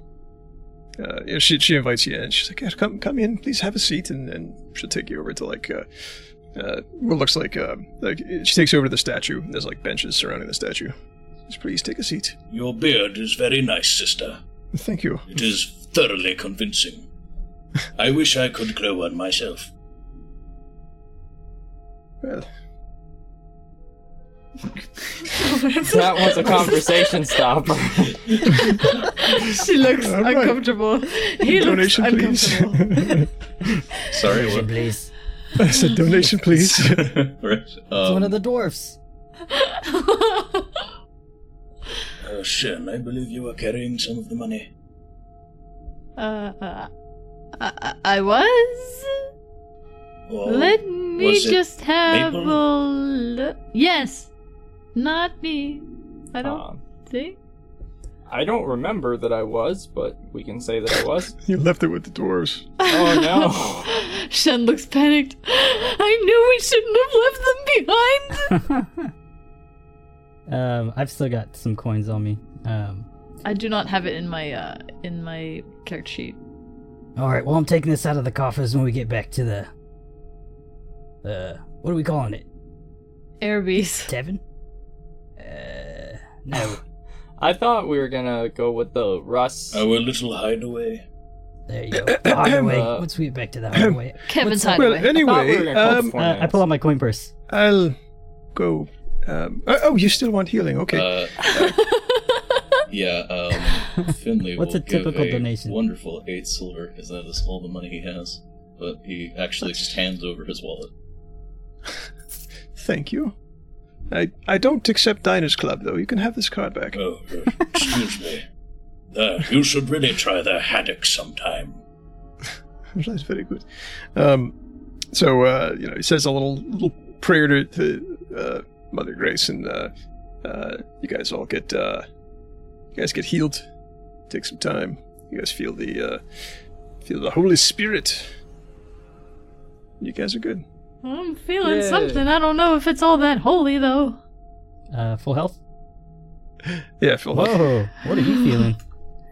uh, you know, she she invites you in. She's like, yeah, "Come come in, please have a seat," and, and she'll take you over to like uh, uh, what looks like uh, like she takes over to the statue. There's like benches surrounding the statue. Just please take a seat. Your beard is very nice, sister. Thank you. It is thoroughly convincing. I wish I could grow one myself. Well, That was a conversation stopper. she looks All right. uncomfortable. He looks donation, please. uncomfortable. Sorry, Donation, what? please. I said donation, please. right. It's Um, one of the dwarfs. Uh, Shen, I believe you were carrying some of the money. uh, uh, I, I was. Or Let me was just have Maple? a look. Yes, not me. I don't Um, think. I don't remember that I was, but we can say that I was. you left it with the dwarves. Oh no. Shen looks panicked. I knew we shouldn't have left them behind. um, I've still got some coins on me. Um, I do not have it in my uh in my character sheet. Alright, well, I'm taking this out of the coffers when we get back to the. Uh, what are we calling it? Arby's. Tevin? Uh, no. I thought we were gonna go with the Russ. our little hideaway. There you go. The hideaway. Uh, Once we get back to the hideaway. Kevin's What's up? Well, hideaway. I we anyway, um, uh, I pull out my coin purse. I'll go. Um, oh, oh, you still want healing? Okay. Uh, yeah, um, Finley What's will a typical give a donation? wonderful eight silver, because that is all the money he has. But he actually just hands over his wallet. Thank you. I I don't accept Diners Club though. You can have this card back. Oh, excuse me. Uh, you should really try their haddock sometime. That's very good. Um, so uh, you know, he says a little little prayer to, to uh, Mother Grace, and uh, uh, you guys all get uh, you guys get healed. Take some time. You guys feel the uh, feel the Holy Spirit. You guys are good. I'm feeling Yay. something. I don't know if it's all that holy though. Uh, full health. Yeah, Phil. Whoa, what are you feeling?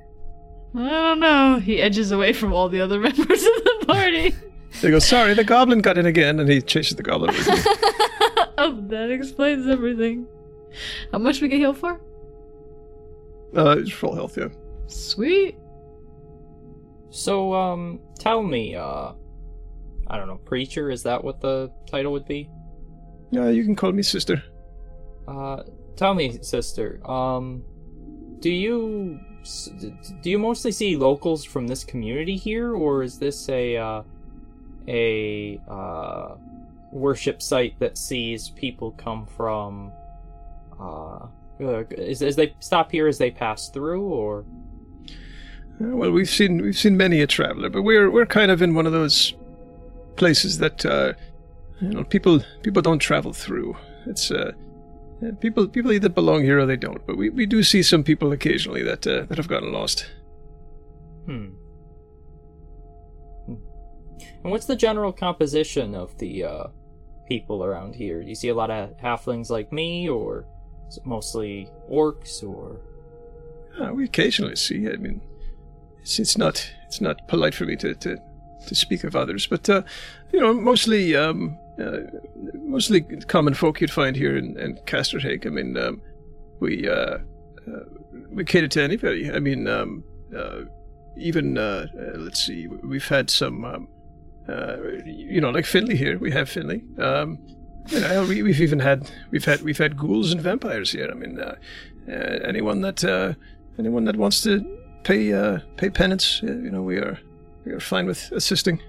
I don't know. He edges away from all the other members of the party. They go, sorry, the goblin got in again, and he chases the goblin with oh, that explains everything. How much we get healed for? uh, it's full health, yeah. Sweet. So, um, tell me, uh, I don't know, preacher, is that what the title would be? Yeah, you can call me sister. Uh, tell me, sister, um, do you, do you mostly see locals from this community here, or is this a, uh, a, uh, worship site that sees people come from, uh, uh, is, as they stop here as they pass through, or? Uh, well, we've seen we've seen many a traveler, but we're we're kind of in one of those places that uh, you know people people don't travel through. It's uh, people people either belong here or they don't. But we, we do see some people occasionally that uh, that have gotten lost. Hmm. Hmm. And what's the general composition of the uh, people around here? Do you see a lot of halflings like me, or is it mostly orcs, or Uh, we occasionally see. I mean, it's it's not it's not polite for me to, to to speak of others, but uh, you know, mostly um, uh, mostly common folk you'd find here in, in Casterhake. I mean, um, we uh, uh, we cater to anybody. I mean, um, uh, even uh, let's see, we've had some, um, you know, like Finley here. We have Finley. Um, you know, we, we've even had we've had we've had ghouls and vampires here. I mean, anyone that anyone that wants to pay pay penance, you know, we are we are fine with assisting.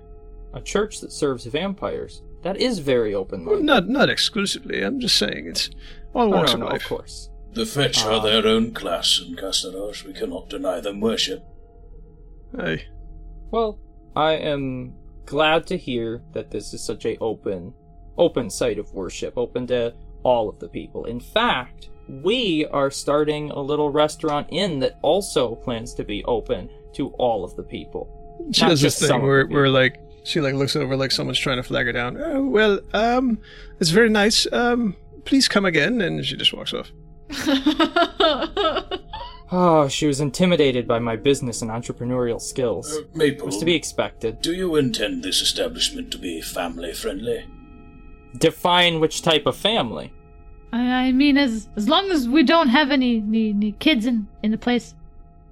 A church that serves vampires. That is very open Well, minded. not not exclusively. I'm just saying it's all no, walks no, of no, life. of course. The Fetch Ah. are their own class in Castaros. We cannot deny them worship. Aye. Well, I am glad to hear that this is such a open, open site of worship, open to all of the people. In fact, we are starting a little restaurant inn that also plans to be open to all of the people. She does this thing of where where like she like looks over like someone's trying to flag her down. Oh, well, um, it's very nice. Um, please come again, and she just walks off. Oh, she was intimidated by my business and entrepreneurial skills. Uh, It Maple, was to be expected. do you intend this establishment to be family friendly? Define which type of family. I, I mean, as as long as we don't have any, any, any kids in, in the place,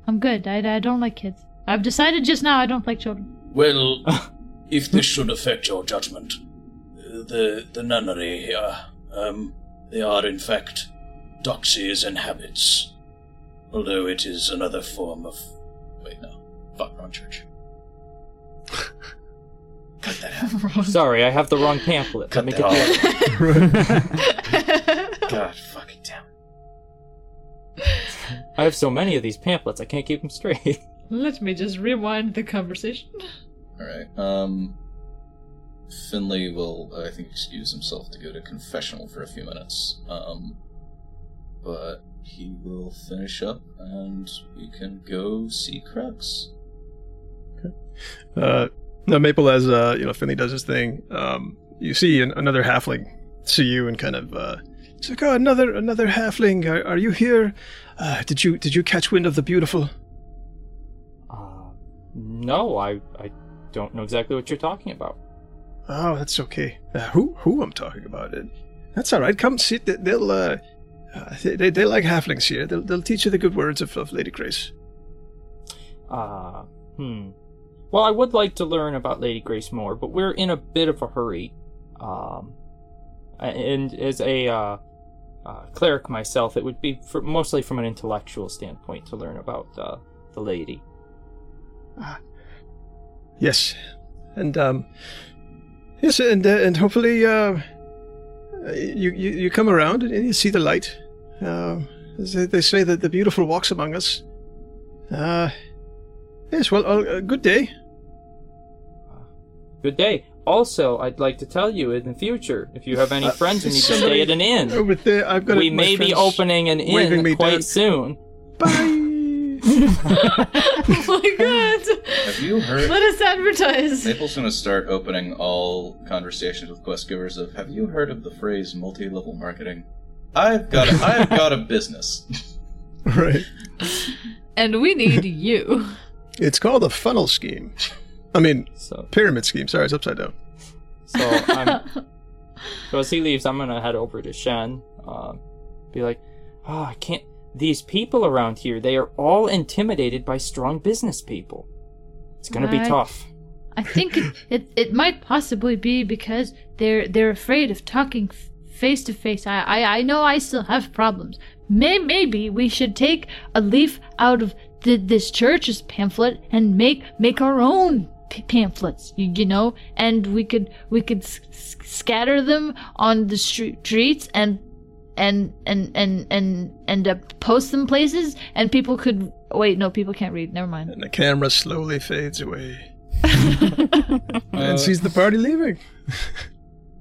I'm good. I, I don't like kids. I've decided just now I don't like children. Well, if this should affect your judgment, the the nunnery here, um, they are in fact doxies and habits, although it is another form of. Wait, no. Fuck, wrong church. Cut that out. Sorry, I have the wrong pamphlet. Cut Let me that get the off. God fucking damn. I have so many of these pamphlets, I can't keep them straight. Let me just rewind the conversation. Alright, um. Finley will, I think, excuse himself to go to confessional for a few minutes. Um. But he will finish up and we can go see Crux. Uh, no, Maple as uh, you know, Finley does his thing. Um, you see an, another halfling see you and kind of uh, it's like, oh, another another halfling. Are, are you here? Uh, did you did you catch wind of the beautiful? No, I I don't know exactly what you're talking about. Oh, that's okay. Uh, who who I'm talking about it? That's all right. Come sit. They- They'll uh, uh, they, they they like halflings here. They'll they'll teach you the good words of, of Lady Grace. Uh, hmm. Well, I would like to learn about Lady Grace more, but we're in a bit of a hurry. Um, and as a uh, uh, cleric myself, it would be for, mostly from an intellectual standpoint to learn about uh, the lady. Yes, and um, yes, and uh, and hopefully uh, you, you you come around and you see the light. Uh, they, they say that the beautiful walks among us. Uh, yes. Well, uh, good day. Good day. Also, I'd like to tell you in the future, if you have any Uh, friends who need to stay at an inn, Over there, I've got. we may be opening an inn quite down. soon. Bye. oh my god! Have you heard? Let us advertise. Maple's gonna start opening all conversations with quest givers of Have you heard of the phrase multi level marketing? I've got a, I've got a business. right. And we need you. It's called a funnel scheme. I mean, So, pyramid scheme. Sorry, it's upside down. so I'm So as he leaves, I'm gonna head over to Shen. Uh, be like, oh, I can't. These people around here, they are all intimidated by strong business people. It's gonna be tough. I think it, it it might possibly be because they're they're afraid of talking face to face. I I I know I still have problems. May maybe we should take a leaf out of the, this church's pamphlet and make make our own p- pamphlets. You, you know, and we could we could s- s- scatter them on the stre- streets and and and and and and uh, post them places, and people could wait. No, people can't read. Never mind. And the camera slowly fades away Uh, and sees the party leaving.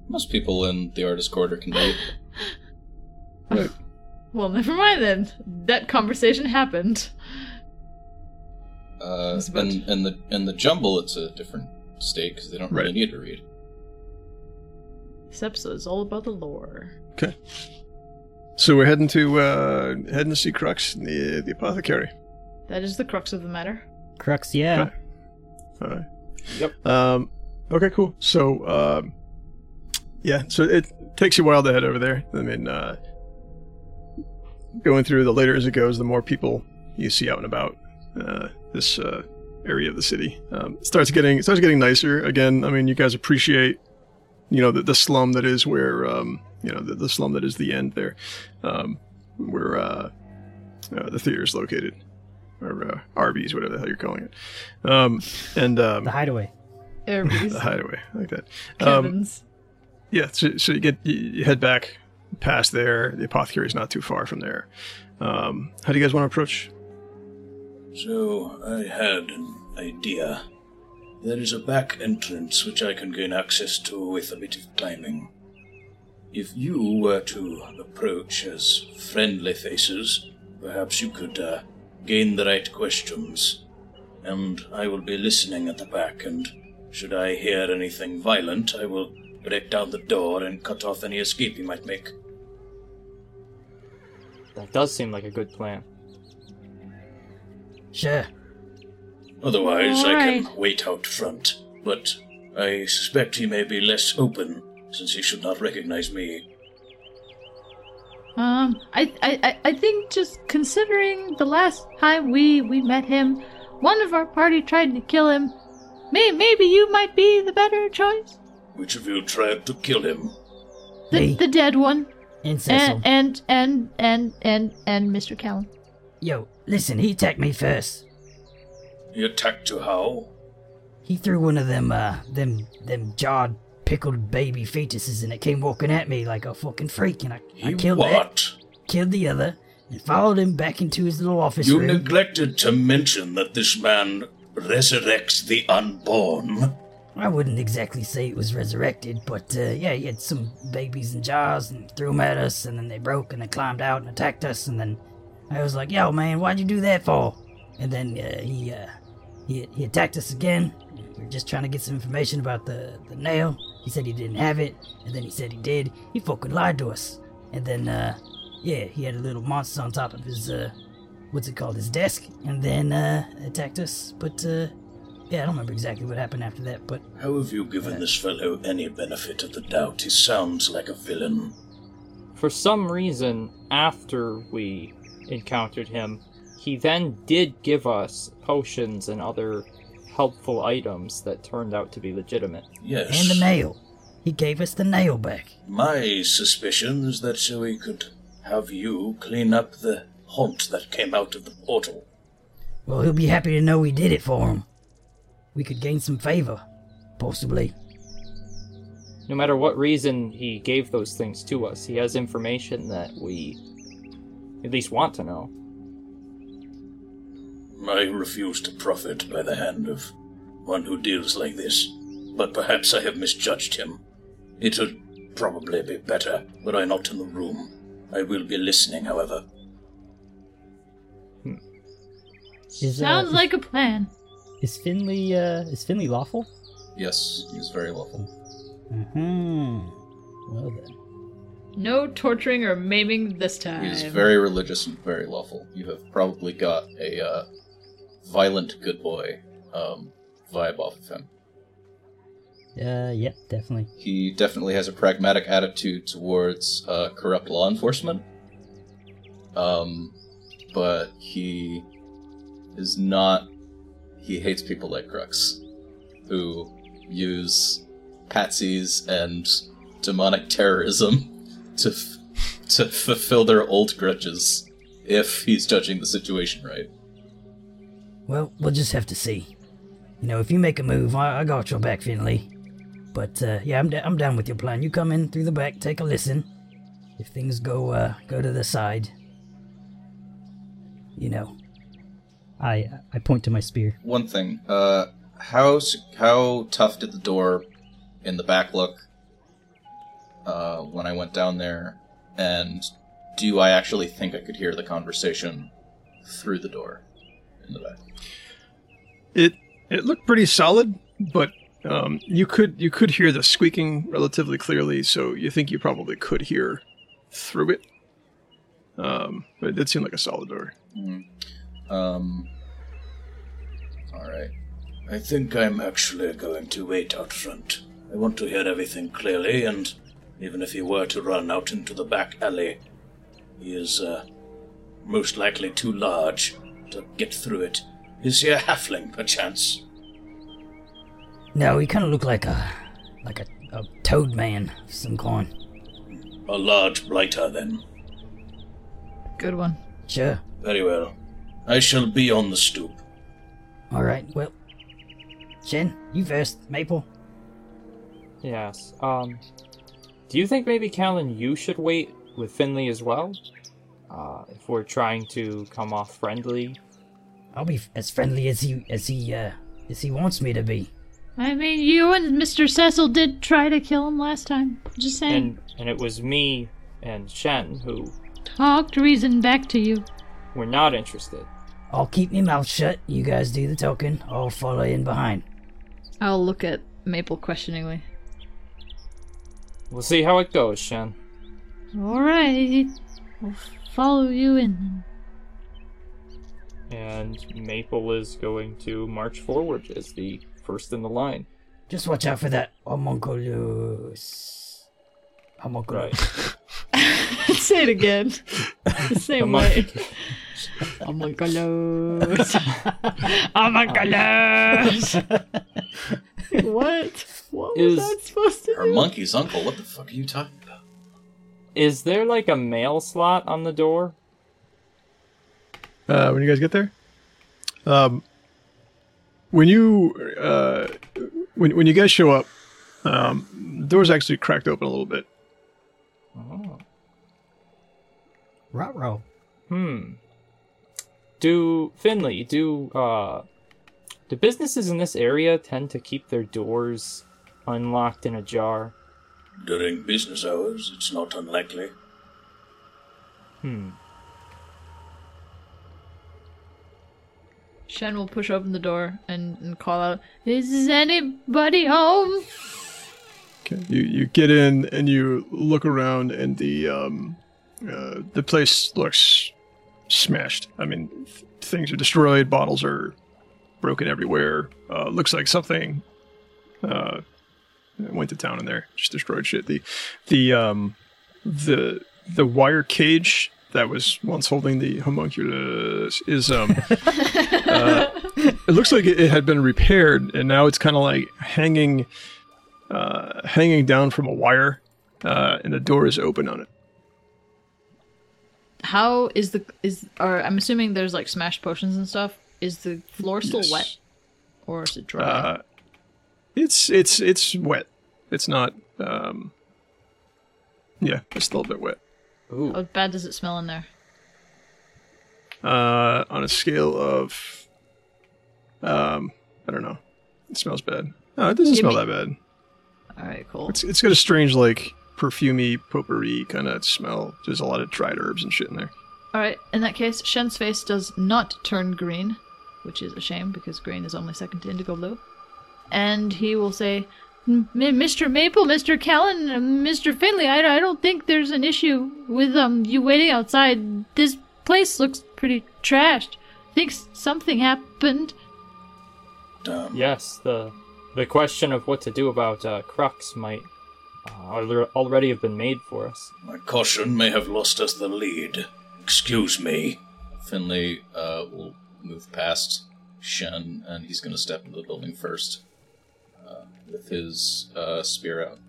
most people in the artist quarter can read. Right. Well, never mind then. That conversation happened. Uh, That's about- and in the in the jumble, it's a different state because they don't really need to read. This episode is all about the lore. So we're heading to uh heading to see Crux in the the apothecary. That is the crux of the matter. Crux, yeah. Okay. All right. Yep. Um, okay, cool. So, um, yeah, so it takes you a while to head over there. I mean, uh, going through the later as it goes, the more people you see out and about uh, this uh, area of the city. Um, starts getting it starts getting nicer again. I mean, you guys appreciate, you know, the, the slum that is where, um, you know, the, the slum that is the end there, um, where uh, uh, the theater is located, or uh, Arby's, whatever the hell you're calling it, um, and um, The hideaway. Arby's. the hideaway like that. Um, Kevin's. yeah, so, so you get you, you head back past there. The apothecary is not too far from there. Um, how do you guys want to approach? So, I had an idea. There is a back entrance which I can gain access to with a bit of timing. If you were to approach as friendly faces, perhaps you could uh, gain the right questions. And I will be listening at the back, and should I hear anything violent, I will break down the door and cut off any escape he might make. That does seem like a good plan. Sure. Otherwise, I can wait out front. But I suspect he may be less open, since he should not recognize me. Um, I, I, I- I think just considering the last time we we met him, one of our party tried to kill him. May, maybe you might be the better choice. Which of you tried to kill him? The, Me. the dead one. And Cecil. And, and, and, and, and, and Mr. Callum. Yo, listen, he attacked me first. He attacked you how? He threw one of them, uh, them, them jarred, pickled baby fetuses and it came walking at me like a fucking freak and I, I killed that, what? killed the other, and followed him back into his little office You room. neglected to mention that this man resurrects the unborn. I wouldn't exactly say it was resurrected, but uh, yeah, he had some babies in jars and threw them at us, and then they broke and they climbed out and attacked us, and then I was like, "Yo, man, why'd you do that for?" And then uh, he uh, he he attacked us again. We were just trying to get some information about the the nail. He said he didn't have it, and then he said he did. He fucking lied to us. And then uh, yeah, he had a little monster on top of his uh, what's it called, his desk, and then uh, attacked us. But uh, yeah, I don't remember exactly what happened after that, but. How have you given this fellow any benefit of the doubt? He sounds like a villain. For some reason, after we encountered him, he then did give us potions and other helpful items that turned out to be legitimate. Yes. And the nail. He gave us the nail back. My suspicion is that so he could have you clean up the haunt that came out of the portal. Well, he'll be happy to know we did it for him. We could gain some favor. Possibly. No matter what reason he gave those things to us, he has information that we at least want to know. I refuse to profit by the hand of one who deals like this, but perhaps I have misjudged him. It would probably be better were I not in the room. I will be listening, however. Is, uh, Sounds is- like a plan. Is Finley, uh, is Finley lawful? Yes, he's very lawful. Hmm. Well then. No torturing or maiming this time. He's very religious and very lawful. You have probably got a uh, violent good boy um, vibe off of him. Uh, yep, definitely. He definitely has a pragmatic attitude towards uh, corrupt law enforcement. Um, but he is not. He hates people like Crux, who use patsies and demonic terrorism to f- to fulfill their old grudges. If he's judging the situation right. Well, we'll just have to see. You know, if you make a move, I, I got your back, Finley. But uh, yeah, I'm, d- I'm down with your plan. You come in through the back, take a listen. If things go uh, go to the side, you know, I I point to my spear. One thing, uh, how how tough did the door in the back look uh, when I went down there? And do I actually think I could hear the conversation through the door? It it looked pretty solid, but um, you could you could hear the squeaking relatively clearly, so you think you probably could hear through it. Um, but it did seem like a solid door. Um, all right. I think I'm actually going to wait out front. I want to hear everything clearly, and even if he were to run out into the back alley, he is uh, most likely too large to get through it. Is he a halfling, perchance? No, he kind of looked like a like a, a toad man of some kind. A large blighter, then. Good one. Sure. Very well. I shall be on the stoop. All right. Well, Shen, you first. Maple. Yes. Um, do you think maybe Callan, you should wait with Finley as well? Uh, if we're trying to come off friendly. I'll be as friendly as he as he uh as he wants me to be. I mean, you and Mr. Cecil did try to kill him last time. Just saying. And and it was me and Shen who Talked reason back to you. were not interested. I'll keep my mouth shut. You guys do the talking. I'll follow in behind. I'll look at Maple questioningly. We'll see how it goes, Shen. Alright. I'll follow you in. And Maple is going to march forward as the first in the line. Just watch out for that homunculus. Homunculus. Right. Say it again. The same Come way. on. Homunculus. Homunculus. what? What was Is- that supposed to Her do? monkey's uncle. What the fuck are you talking about? Is there like a mail slot on the door? uh, when you guys get there. Um, when you uh, when when you guys show up, um, the door's actually cracked open a little bit. Oh. Ruh-roh. Hmm. Do Finley, do uh do businesses in this area tend to keep their doors unlocked and ajar? During business hours, it's not unlikely. Hmm. Shen will push open the door and, and call out, Is anybody home? Okay. You you get in and you look around, and the um, uh, the place looks smashed. I mean, th- things are destroyed. Bottles are broken everywhere. Uh, looks like something uh, went to town in there. Just destroyed shit. The the um, the the wire cage that was once holding the homunculus is um uh, it looks like it, had been repaired and now it's kind of like hanging uh, hanging down from a wire, uh, and the door is open on it. How is the is or I'm assuming there's like smashed potions and stuff. Is the floor still Yes. wet? Or is it dry? Uh, it's it's it's wet. It's not. Um, yeah, it's still a bit wet. Ooh. How bad does it smell in there? Uh, on a scale of, um, I don't know. It smells bad. No, it doesn't Give smell me- that bad. Alright, cool. It's it's got a strange like perfumey potpourri kind of smell. There's a lot of dried herbs and shit in there. Alright, in that case, Shen's face does not turn green, which is a shame because green is only second to indigo blue. And he will say, M- Mr. Maple, Mr. Callan, Mr. Finley, I, I don't think there's an issue with um you waiting outside. This place looks pretty trashed. Think something happened. Um, Yes, the the question of what to do about uh, Crux might uh, already have been made for us. My caution may have lost us the lead. Excuse me. Finley uh, will move past Shen, and he's going to step into the building first with his uh, spear out.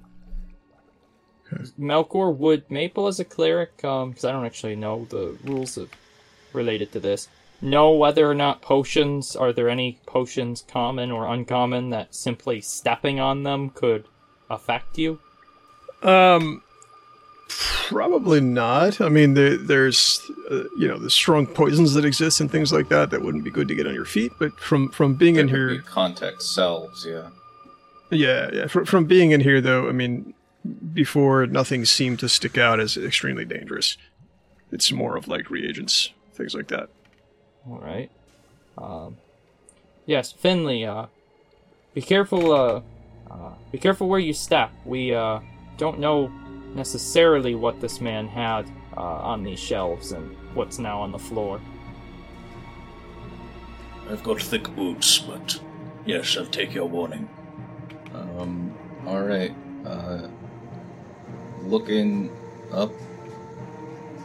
Melkor, would Maple as a cleric, because I don't actually know the rules of related to this, know whether or not potions are there any potions common or uncommon that simply stepping on them could affect you? Um, probably not. I mean, there, there's uh, you know the strong poisons that exist and things like that that wouldn't be good to get on your feet. But from from being in There would here, be context selves, yeah. Yeah, yeah, from, from being in here though, I mean, before nothing seemed to stick out as extremely dangerous. It's more of like reagents, things like that. All right. Um, yes, Finley. Uh, be careful. Uh, uh, be careful where you step. We uh, don't know necessarily what this man had uh, on these shelves and what's now on the floor. I've got thick boots, but Yes, I'll take your warning. Um, alright. Uh, looking up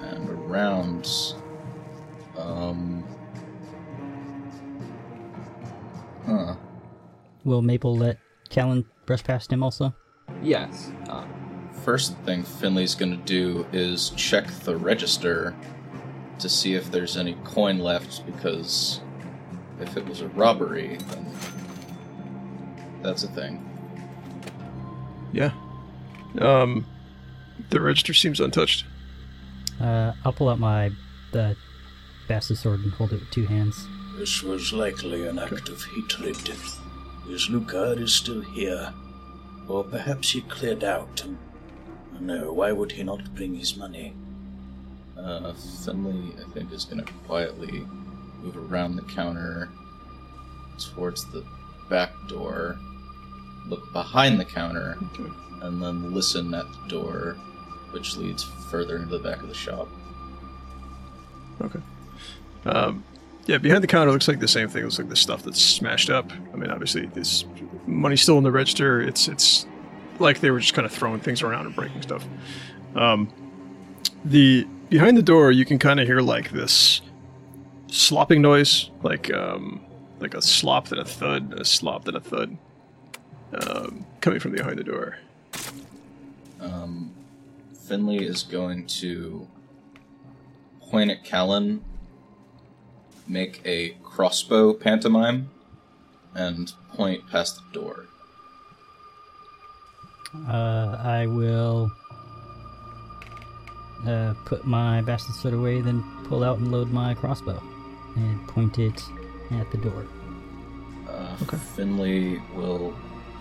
and around. Um. Huh. Will Maple let Callan brush past him also? Yes. Uh, First thing Finley's gonna do is check the register to see if there's any coin left, because if it was a robbery, then that's a thing. Yeah. Um, the register seems untouched. Uh, I'll pull out my the bastard sword and hold it with two hands. This was likely an act of hatred. Is Lucard is still here? Or perhaps he cleared out and... No, why would he not bring his money? Uh, Finley, I think, is gonna quietly move around the counter towards the back door, look behind the counter, Okay. and then listen at the door, which leads further into the back of the shop. Okay. Um, yeah, behind the counter looks like the same thing. It looks like the stuff that's smashed up. I mean, obviously, this money's still in the register. It's it's like they were just kind of throwing things around and breaking stuff. Um, the behind the door, you can kind of hear like this slopping noise, like um, like a slop then a thud, a slop then a thud, um, coming from behind the door. Um, Finley is going to point at Callan, make a crossbow pantomime, and point past the door. Uh, I will uh, put my bastard sword away, then pull out and load my crossbow and point it at the door. Uh, Finley will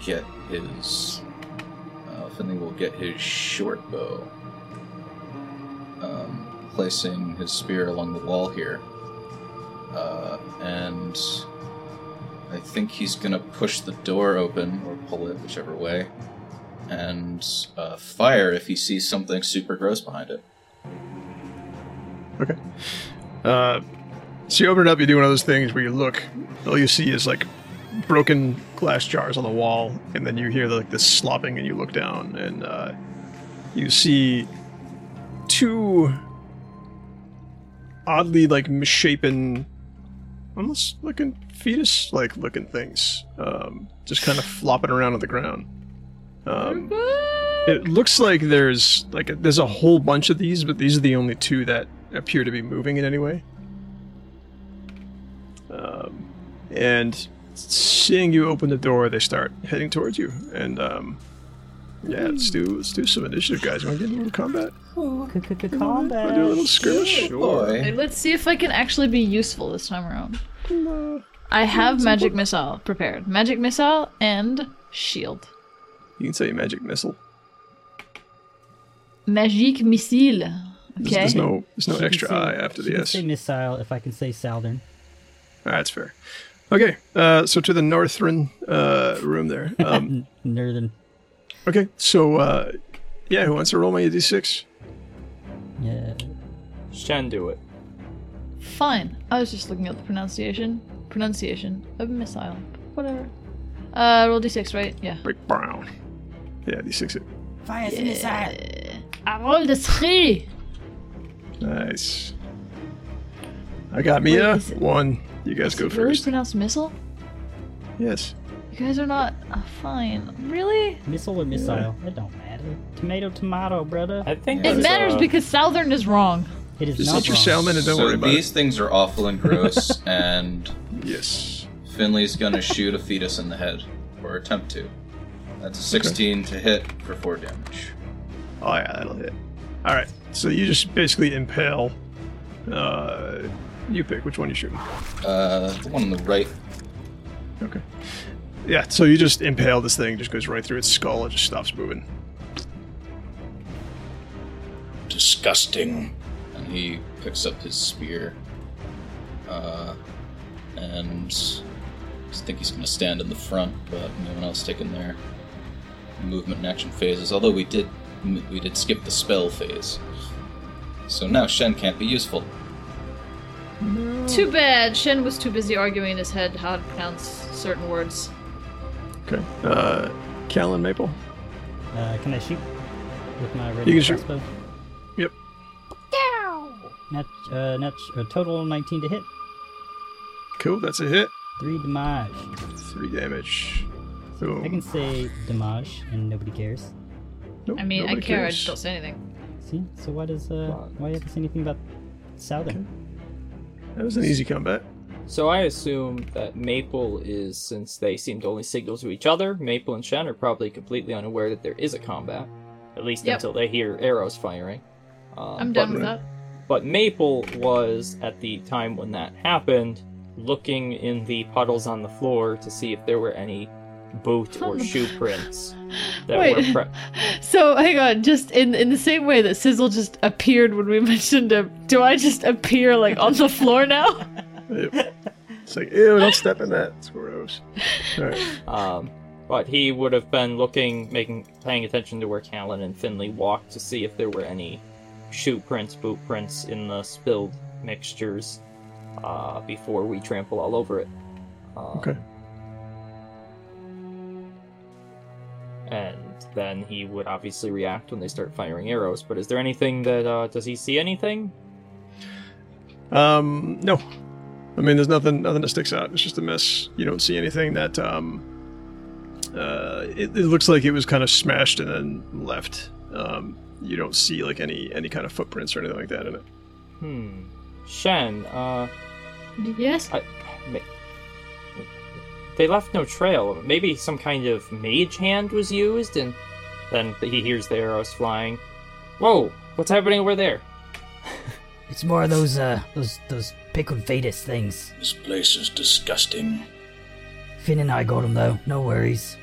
get his. Uh, Finley will get his short bow, um, placing his spear along the wall here, uh, and I think he's gonna push the door open or pull it, whichever way, and uh, fire if he sees something super gross behind it. Okay. Uh, so you open it up, you do one of those things where you look, all you see is like broken glass jars on the wall, and then you hear like this slopping, and you look down, and uh, you see two oddly like misshapen, almost looking fetus like looking things, um, just kind of flopping around on the ground. Um, it looks like there's like a, there's a whole bunch of these, but these are the only two that appear to be moving in any way. Um, and seeing you open the door, they start heading towards you. And um, yeah, let's do let's do some initiative, guys. You want to get into a little combat? Want to do a little skirmish? Boy. Okay, let's see if I can actually be useful this time around. I have magic missile prepared. Magic missile and shield. You can say magic missile. Magic missile. There's, Okay. there's no there's no She extra say- I after she the can S. say missile if I can say southern. That's fair. Okay, uh, so to the northern uh, room there. Um, Northern. okay, so uh, yeah, who wants to roll my d6? Yeah. Shen do it. Fine. I was just looking at the pronunciation. Pronunciation of missile. Whatever. Uh, roll d6, right? Yeah. Break brown. Yeah, d6 it. Fire the missile. I rolled a three. Nice. I got me a is it- one. You guys go Is it really first. pronounced missile? Yes. You guys are not. Uh, fine. Really? Missile or missile? It don't matter. Tomato, tomato, brother. I think It matters uh, because Southern is wrong. It is Just not eat your salmon and don't worry so about these things are awful and gross, and. Yes. Finley's gonna shoot a fetus in the head, or attempt to. That's a 16 to hit for 4 damage. Oh yeah, that'll hit. All right. So you just basically impale. Uh, you pick which one you shoot. Uh, the one on the right. Okay. Yeah. So you just impale this thing. Just goes right through its skull. It just stops moving. Disgusting. and he picks up his spear. Uh, and I think he's going to stand in the front, but no one else taking their movement and action phases. Although we did we did skip the spell phase, so now Shen can't be useful. Too bad. Shen was too busy arguing in his head how to pronounce certain words. Okay. Uh, Callan Maple. Uh, can I shoot with my ready You can shoot. crossbow? Yep. Nat, uh, nat, a total 19 to hit. Cool. That's a hit. Three damage. Three damage. Boom. I can say damage and nobody cares. Nope, I mean, I nobody care, I just don't say anything. See? So why does, uh, why you have to say anything about Southern? That was an easy combat. So I assume that Maple is, since they seem to only signal to each other, Maple and Shen are probably completely unaware that there is a combat, at least Yep. until they hear arrows firing. Um, I'm done with that. But Maple was, at the time when that happened, looking in the puddles on the floor to see if there were any boot or shoe prints that Wait. were pre- So hang on, just in in the same way that Sizzle just appeared when we mentioned him, do I just appear like on the floor now? It's like, ew, don't step in that. It's gross. All right. Um, but he would have been looking, making, paying attention to where Callan and Finley walked to see if there were any shoe prints, boot prints in the spilled mixtures uh, before we trample all over it. Um, Okay. And then he would obviously react when they start firing arrows. But is there anything that uh, does he see anything? Um, no. I mean, there's nothing, nothing that sticks out. It's just a mess. You don't see anything that, um, uh, it, it looks like it was kind of smashed and then left. Um, you don't see like any any kind of footprints or anything like that in it. Hmm. Shen, uh, Yes? I, ma- they left no trail. Maybe some kind of mage hand was used, and then he hears the arrows flying. Whoa! What's happening over there? It's more of those, uh, those, those pickled fetus things. This place is disgusting. Finn and I got them though, no worries.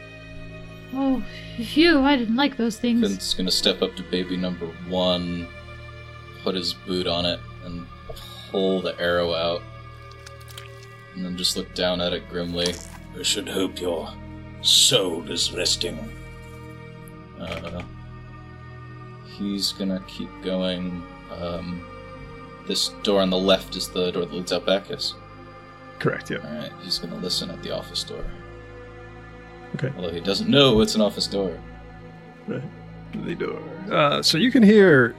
Oh, phew, I didn't like those things. Finn's gonna step up to baby number one, put his boot on it, and pull the arrow out. And then just look down at it grimly. I should hope your soul is resting. Uh, he's gonna keep going. Um, this door on the left is the door that leads out back, yes? Correct. Yeah. Alright, he's gonna listen at the office door. Okay. Although he doesn't know it's an office door. Right. The door. Uh, so you can hear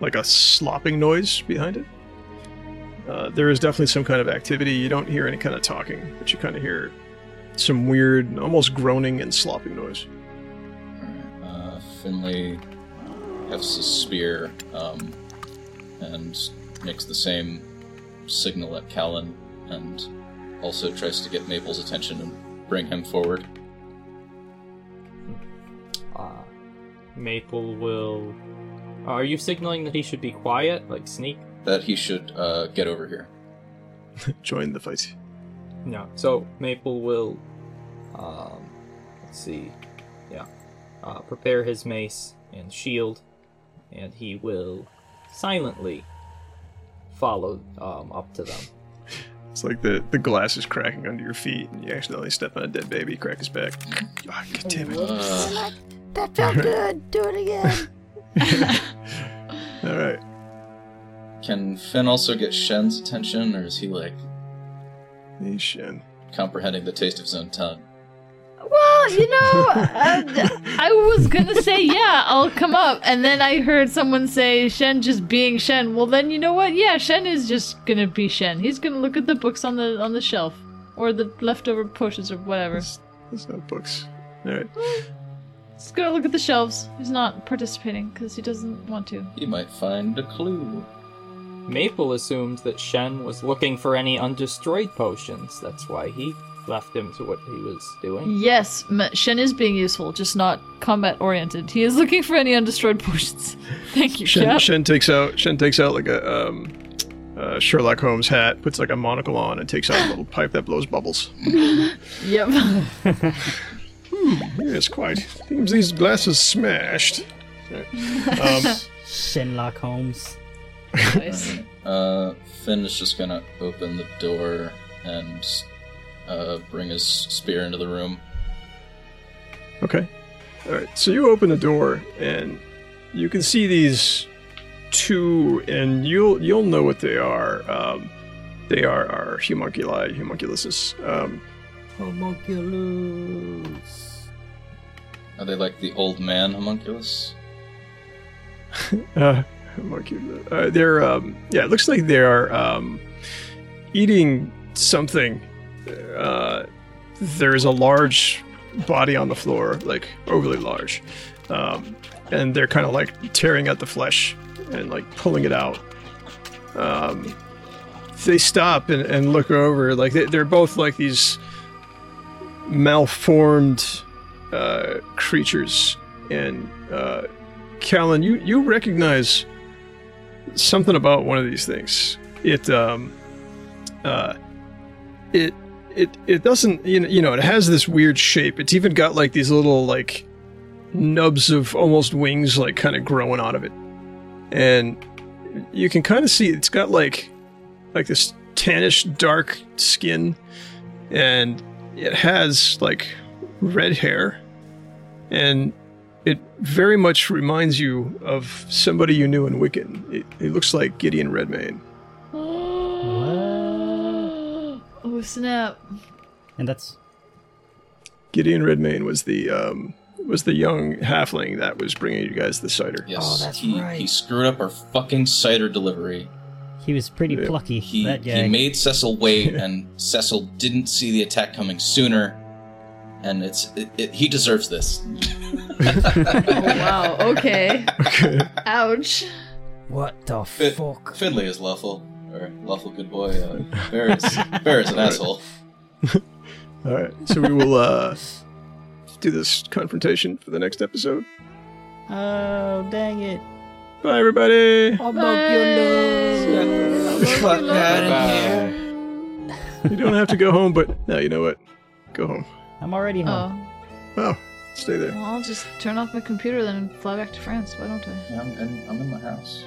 like a slopping noise behind it. Uh, there is definitely some kind of activity. You don't hear any kind of talking, but you kind of hear some weird, almost groaning and slopping noise. Alright, uh, Finley has his spear, um, and makes the same signal at Callan, and also tries to get Maple's attention and bring him forward. Uh, Maple will. Are you signaling that he should be quiet, like sneak? That he should, uh, get over here. Join the fight. Yeah. So Maple will. Um, let's see. Yeah. Uh, prepare his mace and shield, and he will silently follow um, up to them. It's like the, the glass is cracking under your feet, and you accidentally step on a dead baby, crack his back. Ah, God damn it. Uh, That felt good. Do it again. All right. Can Finn also get Shen's attention, or is he, like, Hey, Shen. comprehending the taste of his own tongue? Well, you know, uh, I was gonna say yeah, I'll come up, and then I heard someone say Shen just being Shen. Well, then you know what? Yeah, Shen is just gonna be Shen. He's gonna look at the books on the on the shelf or the leftover pushes or whatever. There's, there's no books. All right. He's gonna look at the shelves. He's not participating because he doesn't want to. He might find a clue. Maple assumed that Shen was looking for any undestroyed potions. That's why he left him to what he was doing. Yes, M- Shen is being useful, just not combat oriented. He is looking for any undestroyed potions. Thank you, Shen, Cap. Shen takes out Shen takes out like a um, uh, Sherlock Holmes hat, puts like a monocle on, and takes out a little pipe that blows bubbles. Yep. Yes, quite. Seems these glasses smashed. Um, Shenlock Holmes. Nice. Uh, Finn is just gonna open the door and uh, bring his spear into the room. Okay. All right. So you open the door and you can see these two, and you'll you'll know what they are. Um, they are are homunculi, homunculuses. Um, Homunculus. Are they like the old man homunculus? uh, homunculi- uh, they're um, yeah, it looks like they are um, eating something. Uh, there's a large body on the floor, like overly large, um, and they're kind of like tearing at the flesh and like pulling it out. Um, they stop and, and look over, like they, they're both like these malformed uh, creatures, and uh, Callan, you you recognize something about one of these things. It um uh it it it doesn't you know, you know it has this weird shape. It's even got like these little like nubs of almost wings like kind of growing out of it. And you can kind of see it's got like like this tannish dark skin and it has like red hair and it very much reminds you of somebody you knew in Wiccan. It, it looks like Gideon Redmayne. Oh snap! And that's Gideon Redmayne was the um, was the young halfling that was bringing you guys the cider. Yes. Oh, that's he, right. He screwed up our fucking cider delivery. he was pretty Yeah. plucky. He that guy. he made Cecil wait, and Cecil didn't see the attack coming sooner. And it's it, it, he deserves this. Oh wow. Okay. Okay. Ouch. What the Fit- fuck? Finley is lawful, or lawful good boy. Uh, Bear is Bear is an asshole. All right. So we will uh, do this confrontation for the next episode. oh, dang it. Bye, everybody. Bye. You don't have to go home, but now you know what. Go home. I'm already home. Oh. Oh, stay there. Well, I'll just turn off my computer then and fly back to France. Why don't I? I'm in, I'm in my house.